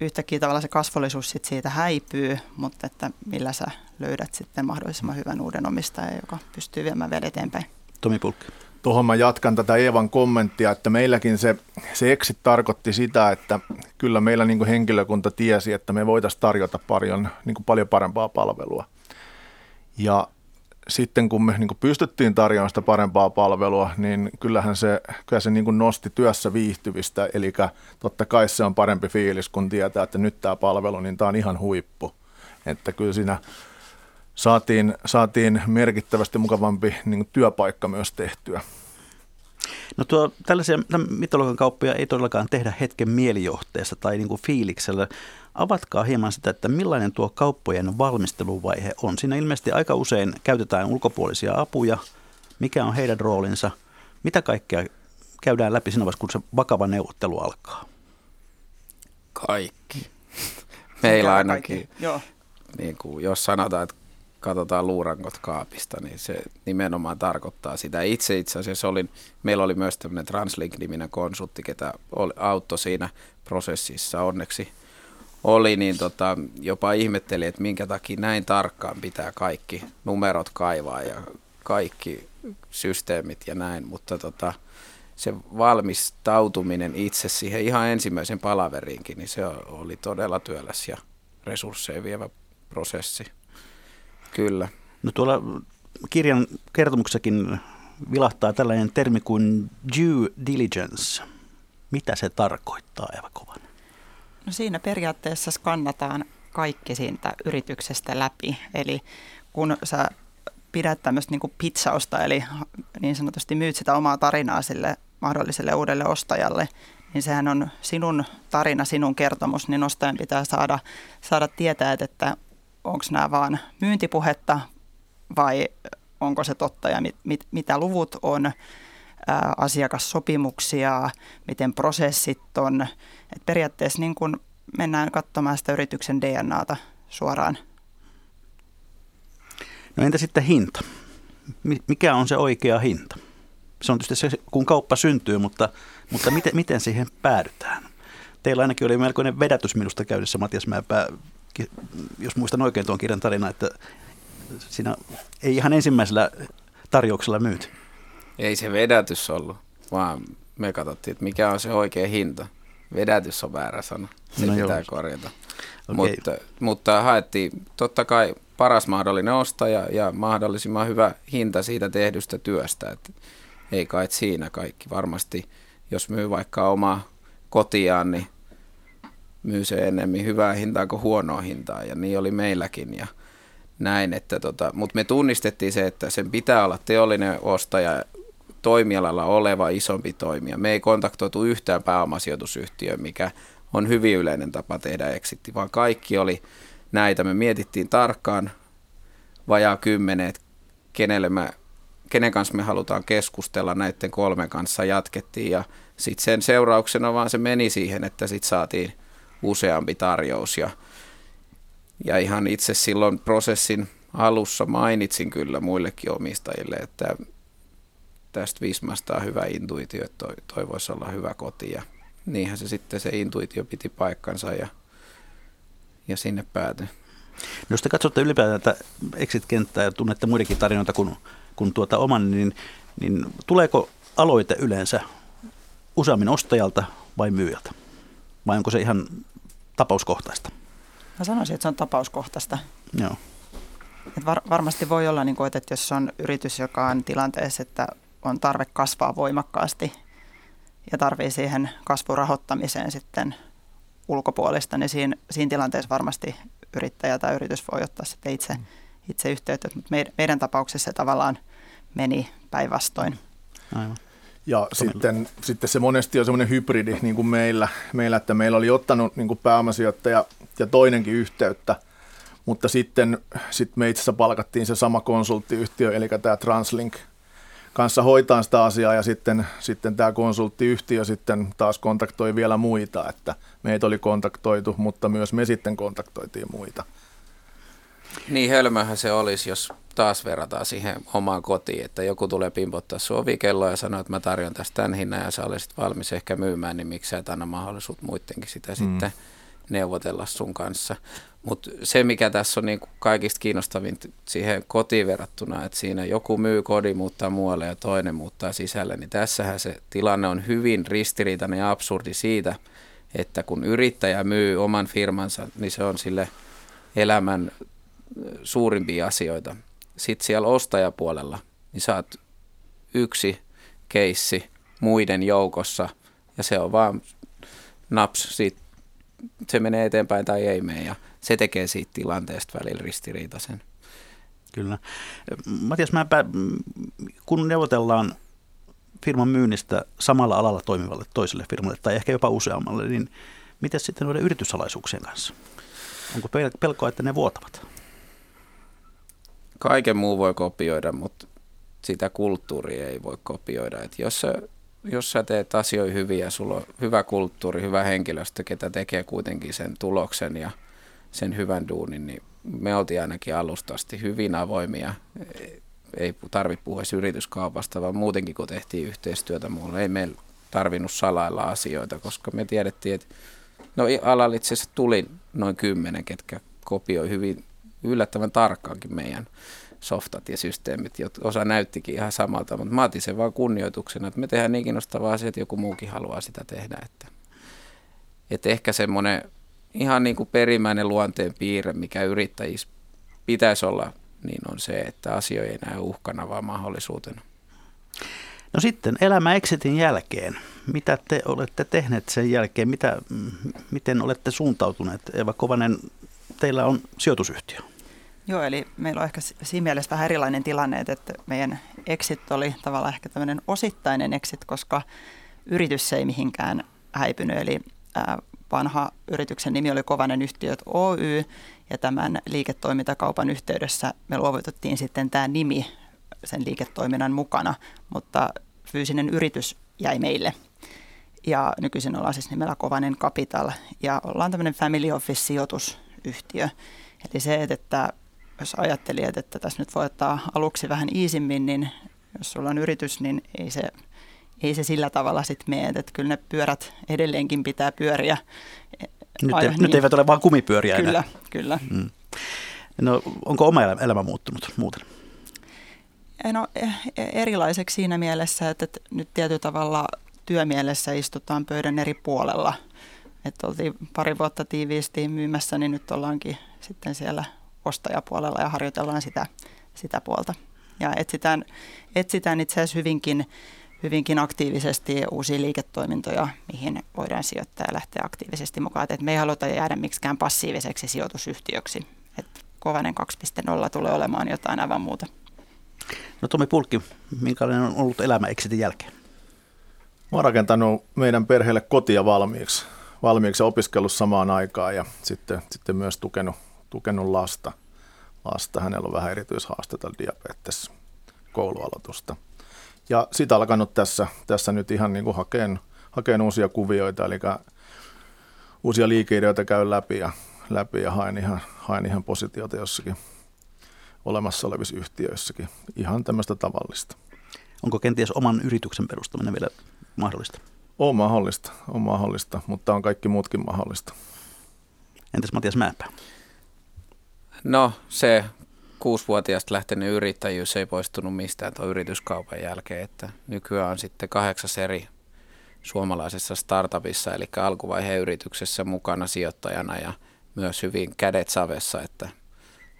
yhtäkkiä tavallaan se kasvollisuus sit siitä häipyy, mutta että millä sä löydät sitten mahdollisimman hyvän uuden omistajan, joka pystyy viemään vielä eteenpäin. Tomi Pulkki. Tuohon mä jatkan tätä Eevan kommenttia, että meilläkin se, se exit tarkoitti sitä, että kyllä meillä niin henkilökunta tiesi, että me voitaisiin tarjota paljon, niin paljon parempaa palvelua. Ja sitten kun me niin kuin pystyttiin tarjoamaan sitä parempaa palvelua, niin kyllähän se, kyllä se niin kuin nosti työssä viihtyvistä, eli totta kai se on parempi fiilis, kun tietää, että nyt tämä palvelu, niin tämä on ihan huippu. Että kyllä siinä saatiin, saatiin merkittävästi mukavampi niin työpaikka myös tehtyä. No tuo, tällaisia mitologian kauppoja ei todellakaan tehdä hetken mielijohteessa tai niin kuin fiiliksellä. Avatkaa hieman sitä, että millainen tuo kauppojen valmisteluvaihe on. Siinä ilmeisesti aika usein käytetään ulkopuolisia apuja. Mikä on heidän roolinsa? Mitä kaikkea käydään läpi siinä vaiheessa, kun se vakava neuvottelu alkaa? Kaikki. Meillä ainakin. Joo. Niin kuin, jos sanotaan, että katsotaan luurankot kaapista, niin se nimenomaan tarkoittaa sitä. Itse itse asiassa olin, meillä oli myös tämmöinen Translink-niminen konsultti, ketä auttoi siinä prosessissa onneksi oli, niin tota, jopa ihmetteli, että minkä takia näin tarkkaan pitää kaikki numerot kaivaa ja kaikki systeemit ja näin, mutta tota, se valmistautuminen itse siihen ihan ensimmäisen palaveriinkin, niin se oli todella työläs ja resursseja vievä prosessi. Kyllä. No tuolla kirjan kertomuksessakin vilahtaa tällainen termi kuin due diligence. Mitä se tarkoittaa, Eva Kovan? No siinä periaatteessa skannataan kaikki siitä yrityksestä läpi. Eli kun sä pidät tämmöistä niin pizzausta, eli niin sanotusti myyt sitä omaa tarinaa sille mahdolliselle uudelle ostajalle, niin sehän on sinun tarina, sinun kertomus, niin ostajan pitää saada, saada tietää, että onko nämä vaan myyntipuhetta vai onko se totta ja mit, mit, mitä luvut on, ää, asiakassopimuksia, miten prosessit on. Et periaatteessa niin kun mennään katsomaan sitä yrityksen DNAta suoraan. No entä sitten hinta? Mikä on se oikea hinta? Se on tietysti se, kun kauppa syntyy, mutta, mutta miten, miten siihen päädytään? Teillä ainakin oli melkoinen vedätys minusta käydessä, Matias Mäepää, jos muistan oikein tuon kirjan tarina, että siinä ei ihan ensimmäisellä tarjouksella myyt. Ei se vedätys ollut, vaan me katsottiin, että mikä on se oikea hinta. Vedätys on väärä sana, se no pitää joo. korjata. Okay. Mutta, mutta haettiin totta kai paras mahdollinen ostaja ja mahdollisimman hyvä hinta siitä tehdystä työstä. Et ei kai siinä kaikki. Varmasti jos myy vaikka omaa kotiaan, niin myy se enemmän hyvää hintaa kuin huonoa hintaa ja niin oli meilläkin ja näin, että tota, mutta me tunnistettiin se, että sen pitää olla teollinen ostaja, toimialalla oleva isompi toimija. Me ei kontaktoitu yhtään pääomasijoitusyhtiöön, mikä on hyvin yleinen tapa tehdä exitti, vaan kaikki oli näitä. Me mietittiin tarkkaan vajaa kymmenet, kenelle me, kenen kanssa me halutaan keskustella, näiden kolmen kanssa jatkettiin ja sitten sen seurauksena vaan se meni siihen, että sitten saatiin useampi tarjous ja, ja ihan itse silloin prosessin alussa mainitsin kyllä muillekin omistajille, että tästä Vismasta on hyvä intuitio, että toi, toi voisi olla hyvä koti ja niinhän se sitten se intuitio piti paikkansa ja, ja sinne päätyi. No jos te katsotte ylipäätään exit-kenttää ja tunnette muidenkin tarinoita kuin, kuin tuota oman, niin, niin tuleeko aloite yleensä useammin ostajalta vai myyjältä? Vai onko se ihan tapauskohtaista? Mä sanoisin, että se on tapauskohtaista. Joo. Et var, varmasti voi olla, niin kuin, että jos on yritys, joka on tilanteessa, että on tarve kasvaa voimakkaasti ja tarvii siihen kasvurahoittamiseen sitten ulkopuolista, niin siinä, siinä tilanteessa varmasti yrittäjä tai yritys voi ottaa sitten itse, itse yhteyttä. Mutta meidän, meidän tapauksessa se tavallaan meni päinvastoin. Aivan. Ja sitten, sitten se monesti on semmoinen hybridi niin kuin meillä, meillä, että meillä oli ottanut niin kuin pääomasijoittaja ja toinenkin yhteyttä, mutta sitten sit me itse asiassa palkattiin se sama konsulttiyhtiö, eli tämä Translink kanssa hoitaa sitä asiaa ja sitten, sitten tämä konsulttiyhtiö sitten taas kontaktoi vielä muita, että meitä oli kontaktoitu, mutta myös me sitten kontaktoitiin muita. Niin hölmöhän se olisi, jos taas verrataan siihen omaan kotiin, että joku tulee pimpottaa sun ovikelloa ja sanoo, että mä tarjon tästä tämän hinnan ja sä olisit valmis ehkä myymään, niin miksi sä et anna mahdollisuutta muidenkin sitä mm. sitten neuvotella sun kanssa. Mutta se, mikä tässä on niin kaikista kiinnostavin siihen kotiin verrattuna, että siinä joku myy kodin, muuttaa muualle ja toinen muuttaa sisälle, niin tässähän se tilanne on hyvin ristiriitainen ja absurdi siitä, että kun yrittäjä myy oman firmansa, niin se on sille elämän suurimpia asioita. Sitten siellä ostajapuolella, niin saat yksi keissi muiden joukossa ja se on vaan naps, siitä, se menee eteenpäin tai ei mene ja se tekee siitä tilanteesta välillä ristiriitaisen. Kyllä. Matias Mäpä, kun neuvotellaan firman myynnistä samalla alalla toimivalle toiselle firmalle tai ehkä jopa useammalle, niin miten sitten noiden yrityssalaisuuksien kanssa? Onko pelkoa, että ne vuotavat? Kaiken muu voi kopioida, mutta sitä kulttuuria ei voi kopioida. Et jos, sä, jos sä teet asioita hyvin ja sulla on hyvä kulttuuri, hyvä henkilöstö, ketä tekee kuitenkin sen tuloksen ja sen hyvän duunin, niin me oltiin ainakin alustasti hyvin avoimia. Ei tarvitse puhua yrityskaupasta, vaan muutenkin kun tehtiin yhteistyötä muulla. Ei meillä tarvinnut salailla asioita, koska me tiedettiin, että no alalla itse asiassa tuli noin kymmenen, ketkä kopioi hyvin yllättävän tarkkaankin meidän softat ja systeemit. Osa näyttikin ihan samalta, mutta mä otin sen vaan kunnioituksena, että me tehdään niin kiinnostavaa asia, että joku muukin haluaa sitä tehdä. Että, että ehkä semmoinen ihan niin kuin perimmäinen luonteen piirre, mikä yrittäjissä pitäisi olla, niin on se, että asioita ei näe uhkana, vaan mahdollisuutena. No sitten elämä Exitin jälkeen. Mitä te olette tehneet sen jälkeen? Mitä, miten olette suuntautuneet? Eva Kovanen, teillä on sijoitusyhtiö. Joo, eli meillä on ehkä siinä mielessä vähän erilainen tilanne, että meidän exit oli tavallaan ehkä tämmöinen osittainen exit, koska yritys ei mihinkään häipynyt. Eli vanha yrityksen nimi oli Kovanen yhtiöt Oy, ja tämän liiketoimintakaupan yhteydessä me luovutettiin sitten tämä nimi sen liiketoiminnan mukana, mutta fyysinen yritys jäi meille. Ja nykyisin ollaan siis nimellä Kovanen Capital, ja ollaan tämmöinen family office-sijoitusyhtiö. Eli se, että jos ajatteli, että tässä nyt voi ottaa aluksi vähän iisimmin, niin jos sulla on yritys, niin ei se, ei se sillä tavalla sitten mene. Että kyllä ne pyörät edelleenkin pitää pyöriä. Nyt, Aina, nyt niin. eivät ole vain kumipyöriä Kyllä, enää. kyllä. Mm. No, onko oma elämä, elämä muuttunut muuten? No e, e, erilaiseksi siinä mielessä, että nyt tietyllä tavalla työmielessä istutaan pöydän eri puolella. Että oltiin pari vuotta tiiviisti myymässä, niin nyt ollaankin sitten siellä ostajapuolella ja harjoitellaan sitä, sitä puolta. Ja etsitään, etsitään itse asiassa hyvinkin, hyvinkin aktiivisesti uusia liiketoimintoja, mihin voidaan sijoittaa ja lähteä aktiivisesti mukaan. Et me ei haluta jäädä miksikään passiiviseksi sijoitusyhtiöksi. Et Kovanen 2.0 tulee olemaan jotain aivan muuta. No Tomi Pulkki, minkälainen on ollut elämä Exitin jälkeen? Mä oon rakentanut meidän perheelle kotia valmiiksi, valmiiksi opiskellut samaan aikaan ja sitten, sitten myös tukenut tukenut lasta. lasta. Hänellä on vähän erityishaastetta diabetes koulualoitusta. Ja sitä alkanut tässä, tässä nyt ihan niin kuin hakeen, hakeen uusia kuvioita, eli uusia liikeideoita käyn läpi ja, läpi ja haen, ihan, haen ihan positiota jossakin olemassa olevissa yhtiöissäkin. Ihan tämmöistä tavallista. Onko kenties oman yrityksen perustaminen vielä mahdollista? On mahdollista, on mahdollista, mutta on kaikki muutkin mahdollista. Entäs Matias Määpää? No se kuusivuotiaasta lähtenyt yrittäjyys ei poistunut mistään tuon yrityskaupan jälkeen, että nykyään on sitten kahdeksas eri suomalaisessa startupissa, eli alkuvaiheen yrityksessä mukana sijoittajana ja myös hyvin kädet savessa, että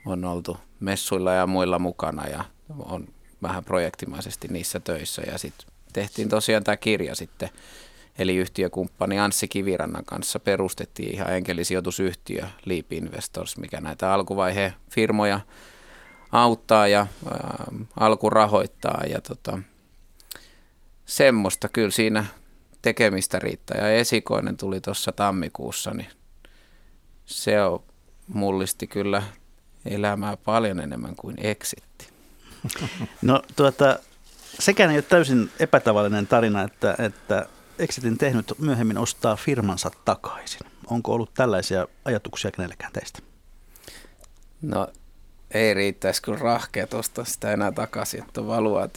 on oltu messuilla ja muilla mukana ja on vähän projektimaisesti niissä töissä. Ja sitten tehtiin tosiaan tämä kirja sitten eli yhtiökumppani Anssi Kivirannan kanssa perustettiin ihan enkelisijoitusyhtiö Leap Investors, mikä näitä alkuvaiheen firmoja auttaa ja ä, alku rahoittaa ja tota, semmoista kyllä siinä tekemistä riittää. Ja esikoinen tuli tuossa tammikuussa, niin se on, mullisti kyllä elämää paljon enemmän kuin eksitti. No tuota, sekään ei ole täysin epätavallinen tarina, että, että Exitin tehnyt myöhemmin ostaa firmansa takaisin. Onko ollut tällaisia ajatuksia kenellekään teistä? No ei riittäisi kyllä rahkea tuosta sitä enää takaisin, että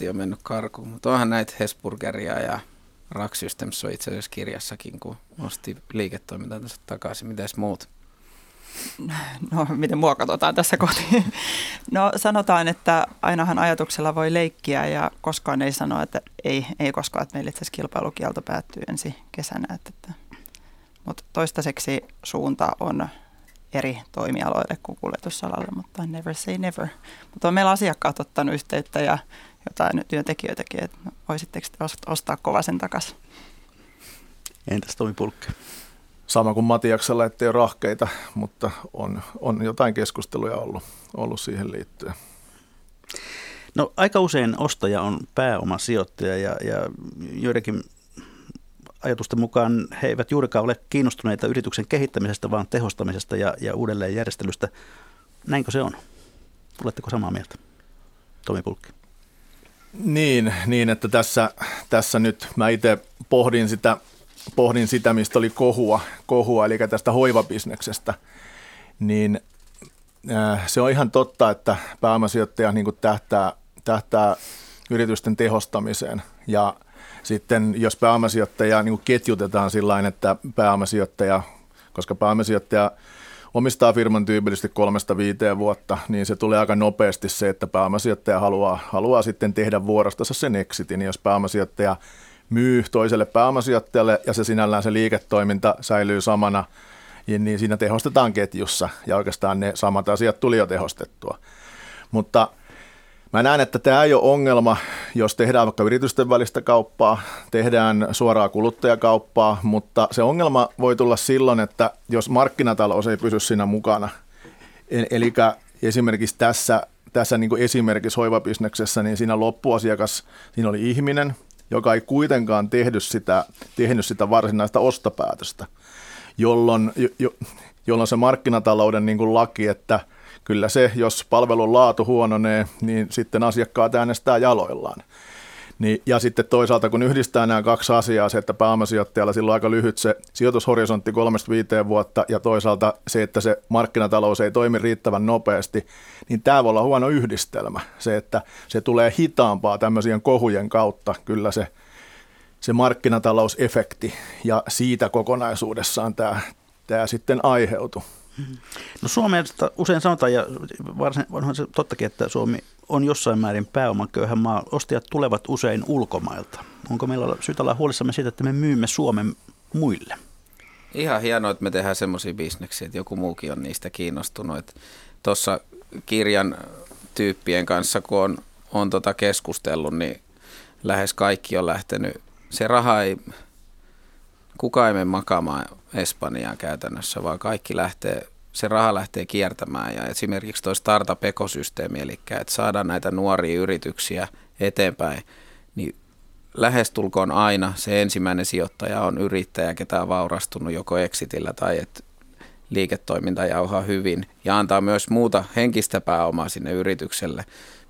on mennyt karkuun. Mutta onhan näitä Hesburgeria ja Rack Systems on itse asiassa kirjassakin, kun osti liiketoimintansa takaisin. Mitäs muut? No, miten mua katsotaan tässä kotiin? No sanotaan, että ainahan ajatuksella voi leikkiä ja koskaan ei sano, että ei, ei koskaan, että meillä itse asiassa kilpailukielto päättyy ensi kesänä. Että, että. Mutta toistaiseksi suunta on eri toimialoille kuin kuljetusalalle, mutta never say never. Mutta on meillä asiakkaat ottanut yhteyttä ja jotain työntekijöitäkin, että voisitteko ostaa kovasen takaisin. Entäs Tomi Pulkki? Sama kuin Matiaksella, ettei ole rahkeita, mutta on, on jotain keskusteluja ollut, ollut siihen liittyen. No aika usein ostaja on pääomasijoittaja ja, ja joidenkin ajatusten mukaan he eivät juurikaan ole kiinnostuneita yrityksen kehittämisestä, vaan tehostamisesta ja, ja uudelleenjärjestelystä. Näinkö se on? Oletteko samaa mieltä? Tomi Pulkki. Niin, niin että tässä, tässä nyt mä itse pohdin sitä, pohdin sitä, mistä oli kohua, kohua eli tästä hoivabisneksestä, niin äh, se on ihan totta, että pääomasijoittaja niin tähtää, tähtää yritysten tehostamiseen ja sitten jos pääomasijoittaja niin ketjutetaan sillä että pääomasijoittaja, koska pääomasijoittaja omistaa firman tyypillisesti kolmesta viiteen vuotta, niin se tulee aika nopeasti se, että pääomasijoittaja haluaa, haluaa sitten tehdä vuorostansa sen exitin. Jos pääomasijoittaja myy toiselle pääomasijoittajalle ja se sinällään se liiketoiminta säilyy samana, niin siinä tehostetaan ketjussa ja oikeastaan ne samat asiat tuli jo tehostettua. Mutta – Mä näen, että tämä ei ole ongelma, jos tehdään vaikka yritysten välistä kauppaa, tehdään suoraa kuluttajakauppaa, mutta se ongelma voi tulla silloin, että jos markkinatalous ei pysy siinä mukana. E- eli esimerkiksi tässä, tässä niin esimerkiksi hoivabisneksessä, niin siinä loppuasiakas, siinä oli ihminen, joka ei kuitenkaan tehnyt sitä, tehnyt sitä varsinaista ostopäätöstä, jolloin, jo, jolloin se markkinatalouden niin kuin laki, että – kyllä se, jos palvelun laatu huononee, niin sitten asiakkaat äänestää jaloillaan. Niin, ja sitten toisaalta, kun yhdistää nämä kaksi asiaa, se, että pääomasijoittajalla silloin aika lyhyt se sijoitushorisontti kolmesta viiteen vuotta, ja toisaalta se, että se markkinatalous ei toimi riittävän nopeasti, niin tämä voi olla huono yhdistelmä. Se, että se tulee hitaampaa tämmöisien kohujen kautta, kyllä se, se markkinatalousefekti, ja siitä kokonaisuudessaan tämä, tämä sitten aiheutuu. No Suomesta usein sanotaan, ja varsin, onhan se tottakin, että Suomi on jossain määrin pääomaköyhä maa. Ostajat tulevat usein ulkomailta. Onko meillä syytä olla huolissamme siitä, että me myymme Suomen muille? Ihan hienoa, että me tehdään semmoisia bisneksiä, että joku muukin on niistä kiinnostunut. Tuossa kirjan tyyppien kanssa, kun on, on tota keskustellut, niin lähes kaikki on lähtenyt. Se raha ei, kukaan ei mene makaamaan Espanjaan käytännössä, vaan kaikki lähtee, se raha lähtee kiertämään ja esimerkiksi tuo startup-ekosysteemi, eli että saadaan näitä nuoria yrityksiä eteenpäin, niin lähestulkoon aina se ensimmäinen sijoittaja on yrittäjä, ketä on vaurastunut joko exitillä tai että liiketoiminta jauhaa hyvin ja antaa myös muuta henkistä pääomaa sinne yritykselle.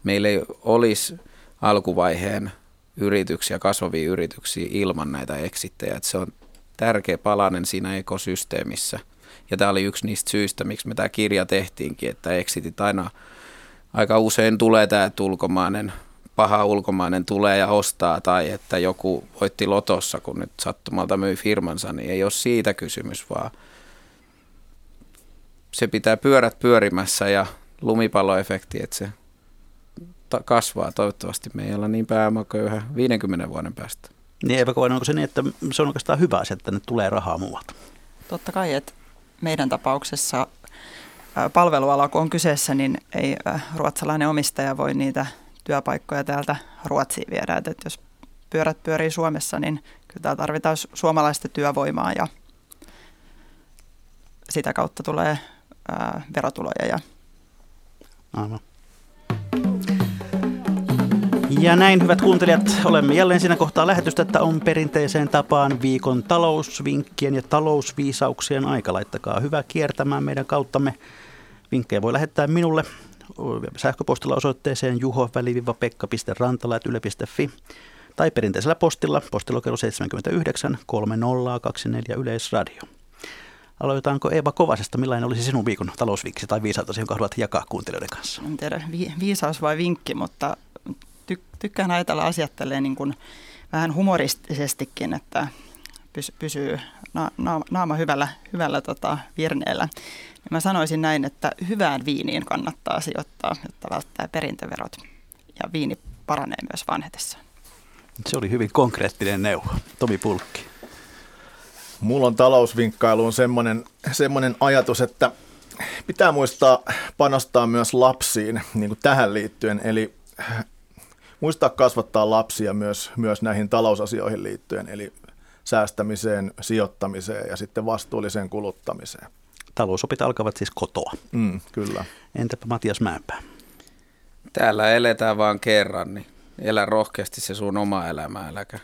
Meillä ei olisi alkuvaiheen yrityksiä, kasvavia yrityksiä ilman näitä eksittejä. Se on tärkeä palanen siinä ekosysteemissä. Ja tämä oli yksi niistä syistä, miksi me tämä kirja tehtiinkin, että exitit aina aika usein tulee tämä, että ulkomainen, paha ulkomainen tulee ja ostaa, tai että joku voitti lotossa, kun nyt sattumalta myi firmansa, niin ei ole siitä kysymys, vaan se pitää pyörät pyörimässä ja lumipalloefekti, että se kasvaa. Toivottavasti me ei olla niin pääomaköyhä 50 vuoden päästä. Niin onko se niin, että se on oikeastaan hyvä asia, että ne tulee rahaa muualta? Totta kai, että meidän tapauksessa palveluala kun on kyseessä, niin ei ruotsalainen omistaja voi niitä työpaikkoja täältä Ruotsiin viedä. Että jos pyörät pyörii Suomessa, niin kyllä tarvitaan suomalaista työvoimaa ja sitä kautta tulee verotuloja. Ja... Aivan. Ja näin, hyvät kuuntelijat, olemme jälleen siinä kohtaa lähetystä, että on perinteiseen tapaan viikon talousvinkkien ja talousviisauksien aika. Laittakaa hyvä kiertämään meidän kauttamme. Vinkkejä voi lähettää minulle sähköpostilla osoitteeseen juho-pekka.rantala.yle.fi tai perinteisellä postilla, postilokero 79 3024 Yleisradio. Aloitetaanko Eeva Kovasesta? Millainen olisi sinun viikon talousvinkki tai viisautasi, jonka haluat jakaa kuuntelijoiden kanssa? En tiedä, vi- viisaus vai vinkki, mutta ty- tykkään ajatella asiat niin kuin vähän humoristisestikin, että pys- pysyy na- na- naama hyvällä, hyvällä tota, virneellä. Ja mä sanoisin näin, että hyvään viiniin kannattaa sijoittaa, jotta välttää perintöverot. Ja viini paranee myös vanhetessa. Se oli hyvin konkreettinen neuvo. Tomi Pulkki. Mulla on talousvinkkailuun semmoinen, semmoinen ajatus, että pitää muistaa panostaa myös lapsiin niin kuin tähän liittyen. Eli muistaa kasvattaa lapsia myös, myös näihin talousasioihin liittyen, eli säästämiseen, sijoittamiseen ja sitten vastuulliseen kuluttamiseen. Talousopit alkavat siis kotoa. Mm, kyllä. Entäpä Matias Mäenpää? Täällä eletään vaan kerran, niin elä rohkeasti se sun oma elämä, äläkä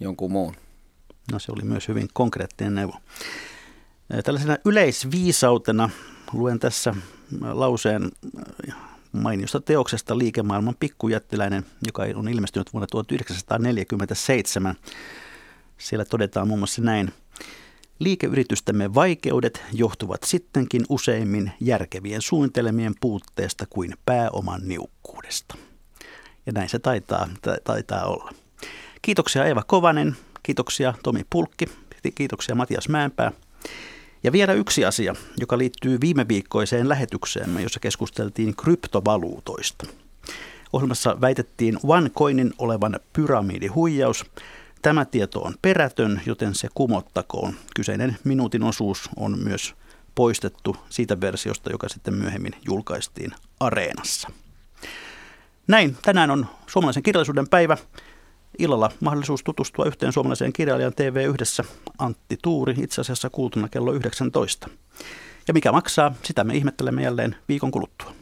jonkun muun. No se oli myös hyvin konkreettinen neuvo. Tällaisena yleisviisautena luen tässä lauseen mainiosta teoksesta Liikemaailman pikkujättiläinen, joka on ilmestynyt vuonna 1947. Siellä todetaan muun muassa näin. Liikeyritystemme vaikeudet johtuvat sittenkin useimmin järkevien suunnitelmien puutteesta kuin pääoman niukkuudesta. Ja näin se taitaa, taitaa olla. Kiitoksia Eeva Kovanen, kiitoksia Tomi Pulkki, kiitoksia Matias Mäenpää. Ja vielä yksi asia, joka liittyy viime viikkoiseen lähetykseemme, jossa keskusteltiin kryptovaluutoista. Ohjelmassa väitettiin OneCoinin olevan pyramidihuijaus. Tämä tieto on perätön, joten se kumottakoon. Kyseinen minuutin osuus on myös poistettu siitä versiosta, joka sitten myöhemmin julkaistiin Areenassa. Näin, tänään on suomalaisen kirjallisuuden päivä. Illalla mahdollisuus tutustua yhteen suomalaiseen kirjailijan TV yhdessä Antti Tuuri, itse asiassa kuultuna kello 19. Ja mikä maksaa, sitä me ihmettelemme jälleen viikon kuluttua.